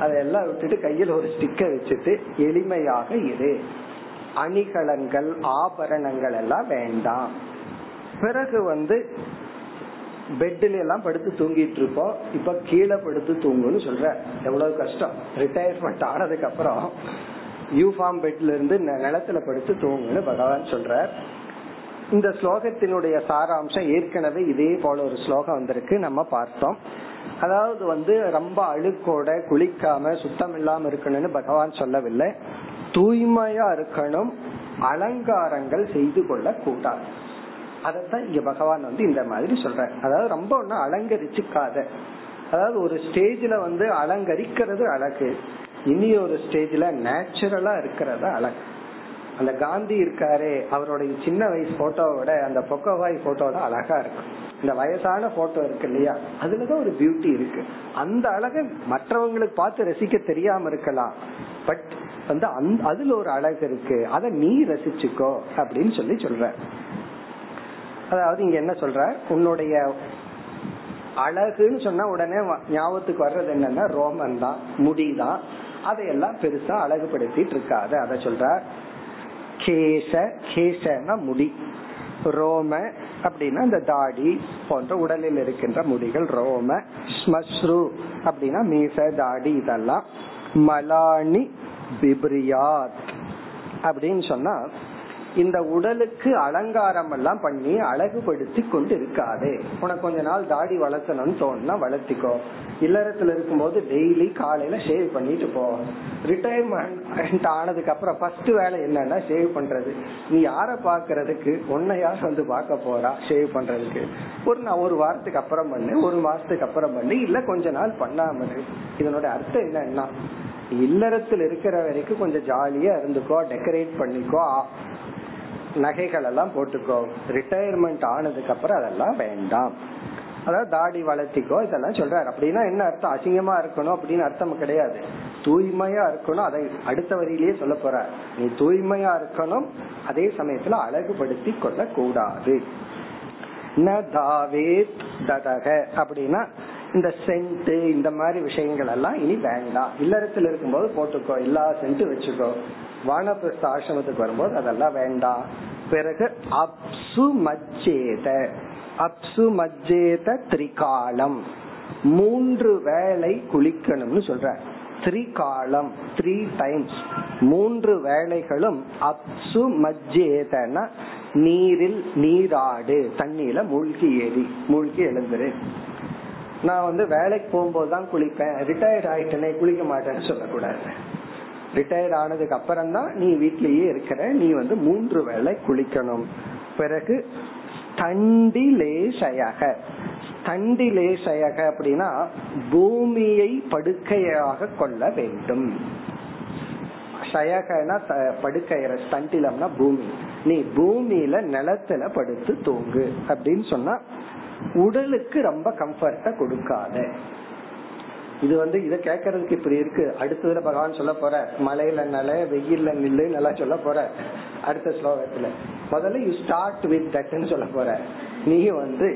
அதெல்லாம் விட்டுட்டு கையில ஒரு ஸ்டிக்கை வச்சுட்டு எளிமையாக இரு. அணிகலன்கள் ஆபரணங்கள் எல்லாம் வேண்டாம். பிறகு வந்து பெட்ல எல்லாம் படுத்து தூங்கிட்டு இருப்போம். இப்ப கீழே படுத்து தூங்குன்னு சொல்ற. எவ்வளவு கஷ்டம். ரிட்டையர்மெண்ட் ஆனதுக்கு அப்புறம். யூஃபார்ம் பெட்ல இருந்து நிலத்துல படுத்து தூங்குன்னு பகவான் சொல்றார். இந்த ஸ்லோகத்தினுடைய சாராம்சம் ஏற்கனவே இதே போல ஒரு ஸ்லோகம் வந்திருக்கு. நம்ம பார்த்தோம். அதாவது வந்து ரொம்ப அழுக்கோட குளிக்காம சுத்தம் இல்லாம இருக்கணும்னு பகவான் சொல்லவில்லை. தூய்மையா இருக்கணும் அலங்காரங்கள் செய்து கொள்ள கூடாது அதத்தான் இங்க பகவான் வந்து இந்த மாதிரி சொல்ற அதாவது ரொம்ப ஒன்னும் அலங்கரிச்சுக்காத. அதாவது ஒரு ஸ்டேஜ்ல வந்து அலங்கரிக்கிறது அழகு. இனி ஒரு ஸ்டேஜ்ல நேச்சுரலா இருக்கிறது அழகு. அந்த காந்தி இருக்காரு அவருடைய சின்ன வயசு போட்டோவோட அந்த பொக்கவாய் போட்டோட அழகா இருக்கும். இந்த வயசான போட்டோ இருக்கு இல்லையா? அதுலதான் ஒரு பியூட்டி இருக்கு. அந்த அழகு மற்றவங்களுக்கு பார்த்து ரசிக்க தெரியாம இருக்கலாம். பட் வந்து அதுல ஒரு அழகு இருக்கு. அத நீ ரசிச்சுக்கோ அப்படின்னு சொல்லி சொல்ற அதாவது இங்க என்ன சொல்ற உன்னுடைய அழகுன்னு சொன்னா உடனே ஞாபகத்துக்கு வர்றது என்னன்னா ரோமன் தான் முடிதான் அதையெல்லாம் பெருசா அழகுபடுத்திட்டு இருக்காத அத சொல்ற கேச கேசன முடி. ரோம அப்படின்னா இந்த தாடி போன்ற உடலில் இருக்கின்ற முடிகள் ரோம. ஸ்மஸ்ரு அப்படின்னா மீச தாடி இதெல்லாம். மலானி பிப்ரியாத் அப்படின்னு சொன்னா இந்த உடலுக்கு அலங்காரம் எல்லாம் பண்ணி அழகுபடுத்தி கொண்டு இருக்காது உனக்கு கொஞ்ச நாள் தாடி வளர்த்தணும்னு தோணுனா வளர்த்திக்கோ. இல்லறத்துல இருக்கும்போது டெய்லி காலையில ஷேவ் பண்ணிட்டு போ. ரிட்டையர்மெண்ட் ஆனதுக்கு அப்புறம் ஃபர்ஸ்ட் வேலை என்னன்னா ஷேவ் பண்றது. நீ யார பாக்குறதுக்கு உன்னை யார் வந்து பார்க்க போறா ஷேவ் பண்றதுக்கு? ஒரு நான் ஒரு வாரத்துக்கு அப்புறம் பண்ணு ஒரு மாசத்துக்கு அப்புறம் பண்ணு இல்ல கொஞ்ச நாள் பண்ணாம இதனோட அர்த்தம் என்னன்னா இல்லறத்தில் இருக்கிற வரைக்கும் கொஞ்சம் ஜாலியா இருந்துக்கோ டெக்கரேட் பண்ணிக்கோ நகைகள் எல்லாம் போட்டுக்கோ. ரிட்டையர்மெண்ட் ஆனதுக்கு அப்புறம் அதெல்லாம் வேண்டாம். அதாவது தாடி வளர்த்திக்கோ இதெல்லாம் சொல்றாரு. அப்படின்னா என்ன அர்த்தம்? அசிங்கமா இருக்கணும் அப்படின்னு அர்த்தம் கிடையாது. தூய்மையா இருக்கணும் அதை அடுத்த வரியிலேயே சொல்ல போற நீ தூய்மையா இருக்கணும் அதே சமயத்துல அழகுபடுத்தி கொள்ள கூடாது ததக. அப்படின்னா இந்த சென்ட் இந்த மாதிரி விஷயங்கள் எல்லாம் இனி வேண்டாம். இல்லறத்தில் இருக்கும்போது போட்டுக்கோ. எல்லா சென்ட் வச்சுக்கோ. வானப்பிரஸ்த ஆசிரமத்துக்கு வரும்போது அதெல்லாம் வேண்டாம். பிறகு அப்சு மச்சேத அப்சு மஜ்ஜேத திரிகாலம். மூன்று வேளை குளிக்கணும்னு சொல்ற. திரிகாலம் த்ரீ டைம்ஸ் மூன்று வேளைகளும் அப்சு மஜ்ஜேதன நீரில் நீராடு தண்ணியில மூழ்கி ஏறி மூழ்கி எழுந்துரு. நான் வந்து வேலைக்கு போகும்போது தான் குளிப்பேன். ரிட்டையர்ட் ஆயிட்டேனே குளிக்க மாட்டேன்னு சொல்லக்கூடாது. ரிட்டையர்ட் ஆனதுக்கு அப்புறம் தான் நீ வீட்லயே இருக்கிற நீ வந்து மூன்று வேளை குளிக்கணும். பிறகு தண்டிலேசயக ஸ்தண்டிலேசயக அப்படின்னா பூமியை படுக்கையாக கொள்ள வேண்டும். சயகனா படுக்கையற ஸ்தண்டிலம்னா பூமி. நீ பூமியில நிலத்துல படுத்து தூங்கு அப்படின்னு சொன்னா உடலுக்கு ரொம்ப கம்ஃபர்ட்ட கொடுக்காத. இது வந்து இதை கேட்கறதுக்கு இப்படி இருக்கு. அடுத்ததுல பகவான் சொல்ல போற மலையில நல வெயில்ல நில்லு நல்லா சொல்ல போற அடுத்த ஸ்லோகத்துல. முதல்ல யூ ஸ்டார்ட் வித் தட்னு சொல்ல போற. நீ வந்து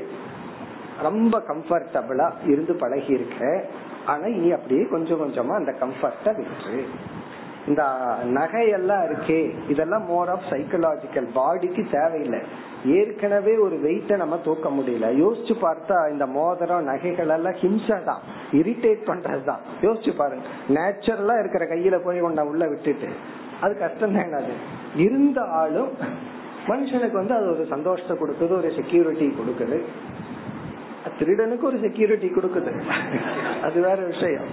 ரொம்ப கம்ஃபர்டபுளா இருந்து பழகி இருக்க ஆனா இனி அப்படியே கொஞ்சம் கொஞ்சமா அந்த கம்ஃபர்ட்ட விட்டுரு. இந்த நகையெல்லாம் இருக்கே இதெல்லாம் மோர் ஆஃப் சைக்கலாஜிக்கல் பாடிக்கு தேவையில்லை. ஏற்கனவே ஒரு வெயிட்ட நம்ம தூக்க முடியல. யோசிச்சு பார்த்தா இந்த மோதிரம் நகைகள் எல்லாம் ஹிம்சா தான். இரிட்டேட் பண்றதுதான் யோசிச்சு பாருங்க. நேச்சுரலா இருக்கிற கையில போய் உன்ன உள்ள விட்டுட்டு. அது கஷ்டம் தான் அது இருந்தாலும் மனுஷனுக்கு வந்து அது ஒரு சந்தோஷத்தை கொடுக்குது ஒரு செக்யூரிட்டி கொடுக்குது. திருடனுக்கு ஒரு செக்யூரிட்டி கொடுக்குது. அது வேற விஷயம்.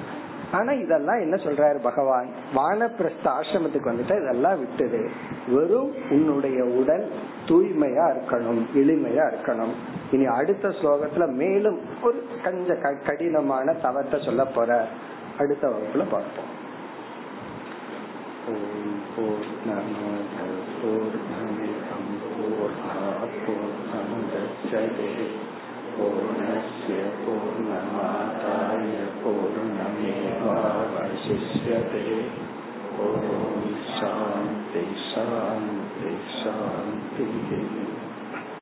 ஆனா இதெல்லாம் என்ன சொல்றாரு பகவான்? வானப்பிரஸ்த ஆசிரமத்துக்கு வந்துட்டு இதெல்லாம் விட்டுது வெறும் உன்னுடைய உடல் தூய்மையா இருக்கணும் எளிமையா இருக்கணும். இனி அடுத்த ஸ்லோகத்துல மேலும் ஒரு கஞ்ச கடினமான தவத்தை சொல்ல போற. அடுத்த வகுப்புல பார்ப்போம். ஓம் போர் நமத போர் நமிதம் போர் போர் நமத போர் पूर्णमेवावशिष्यते ॐ शान्ति शान्ति शान्तिः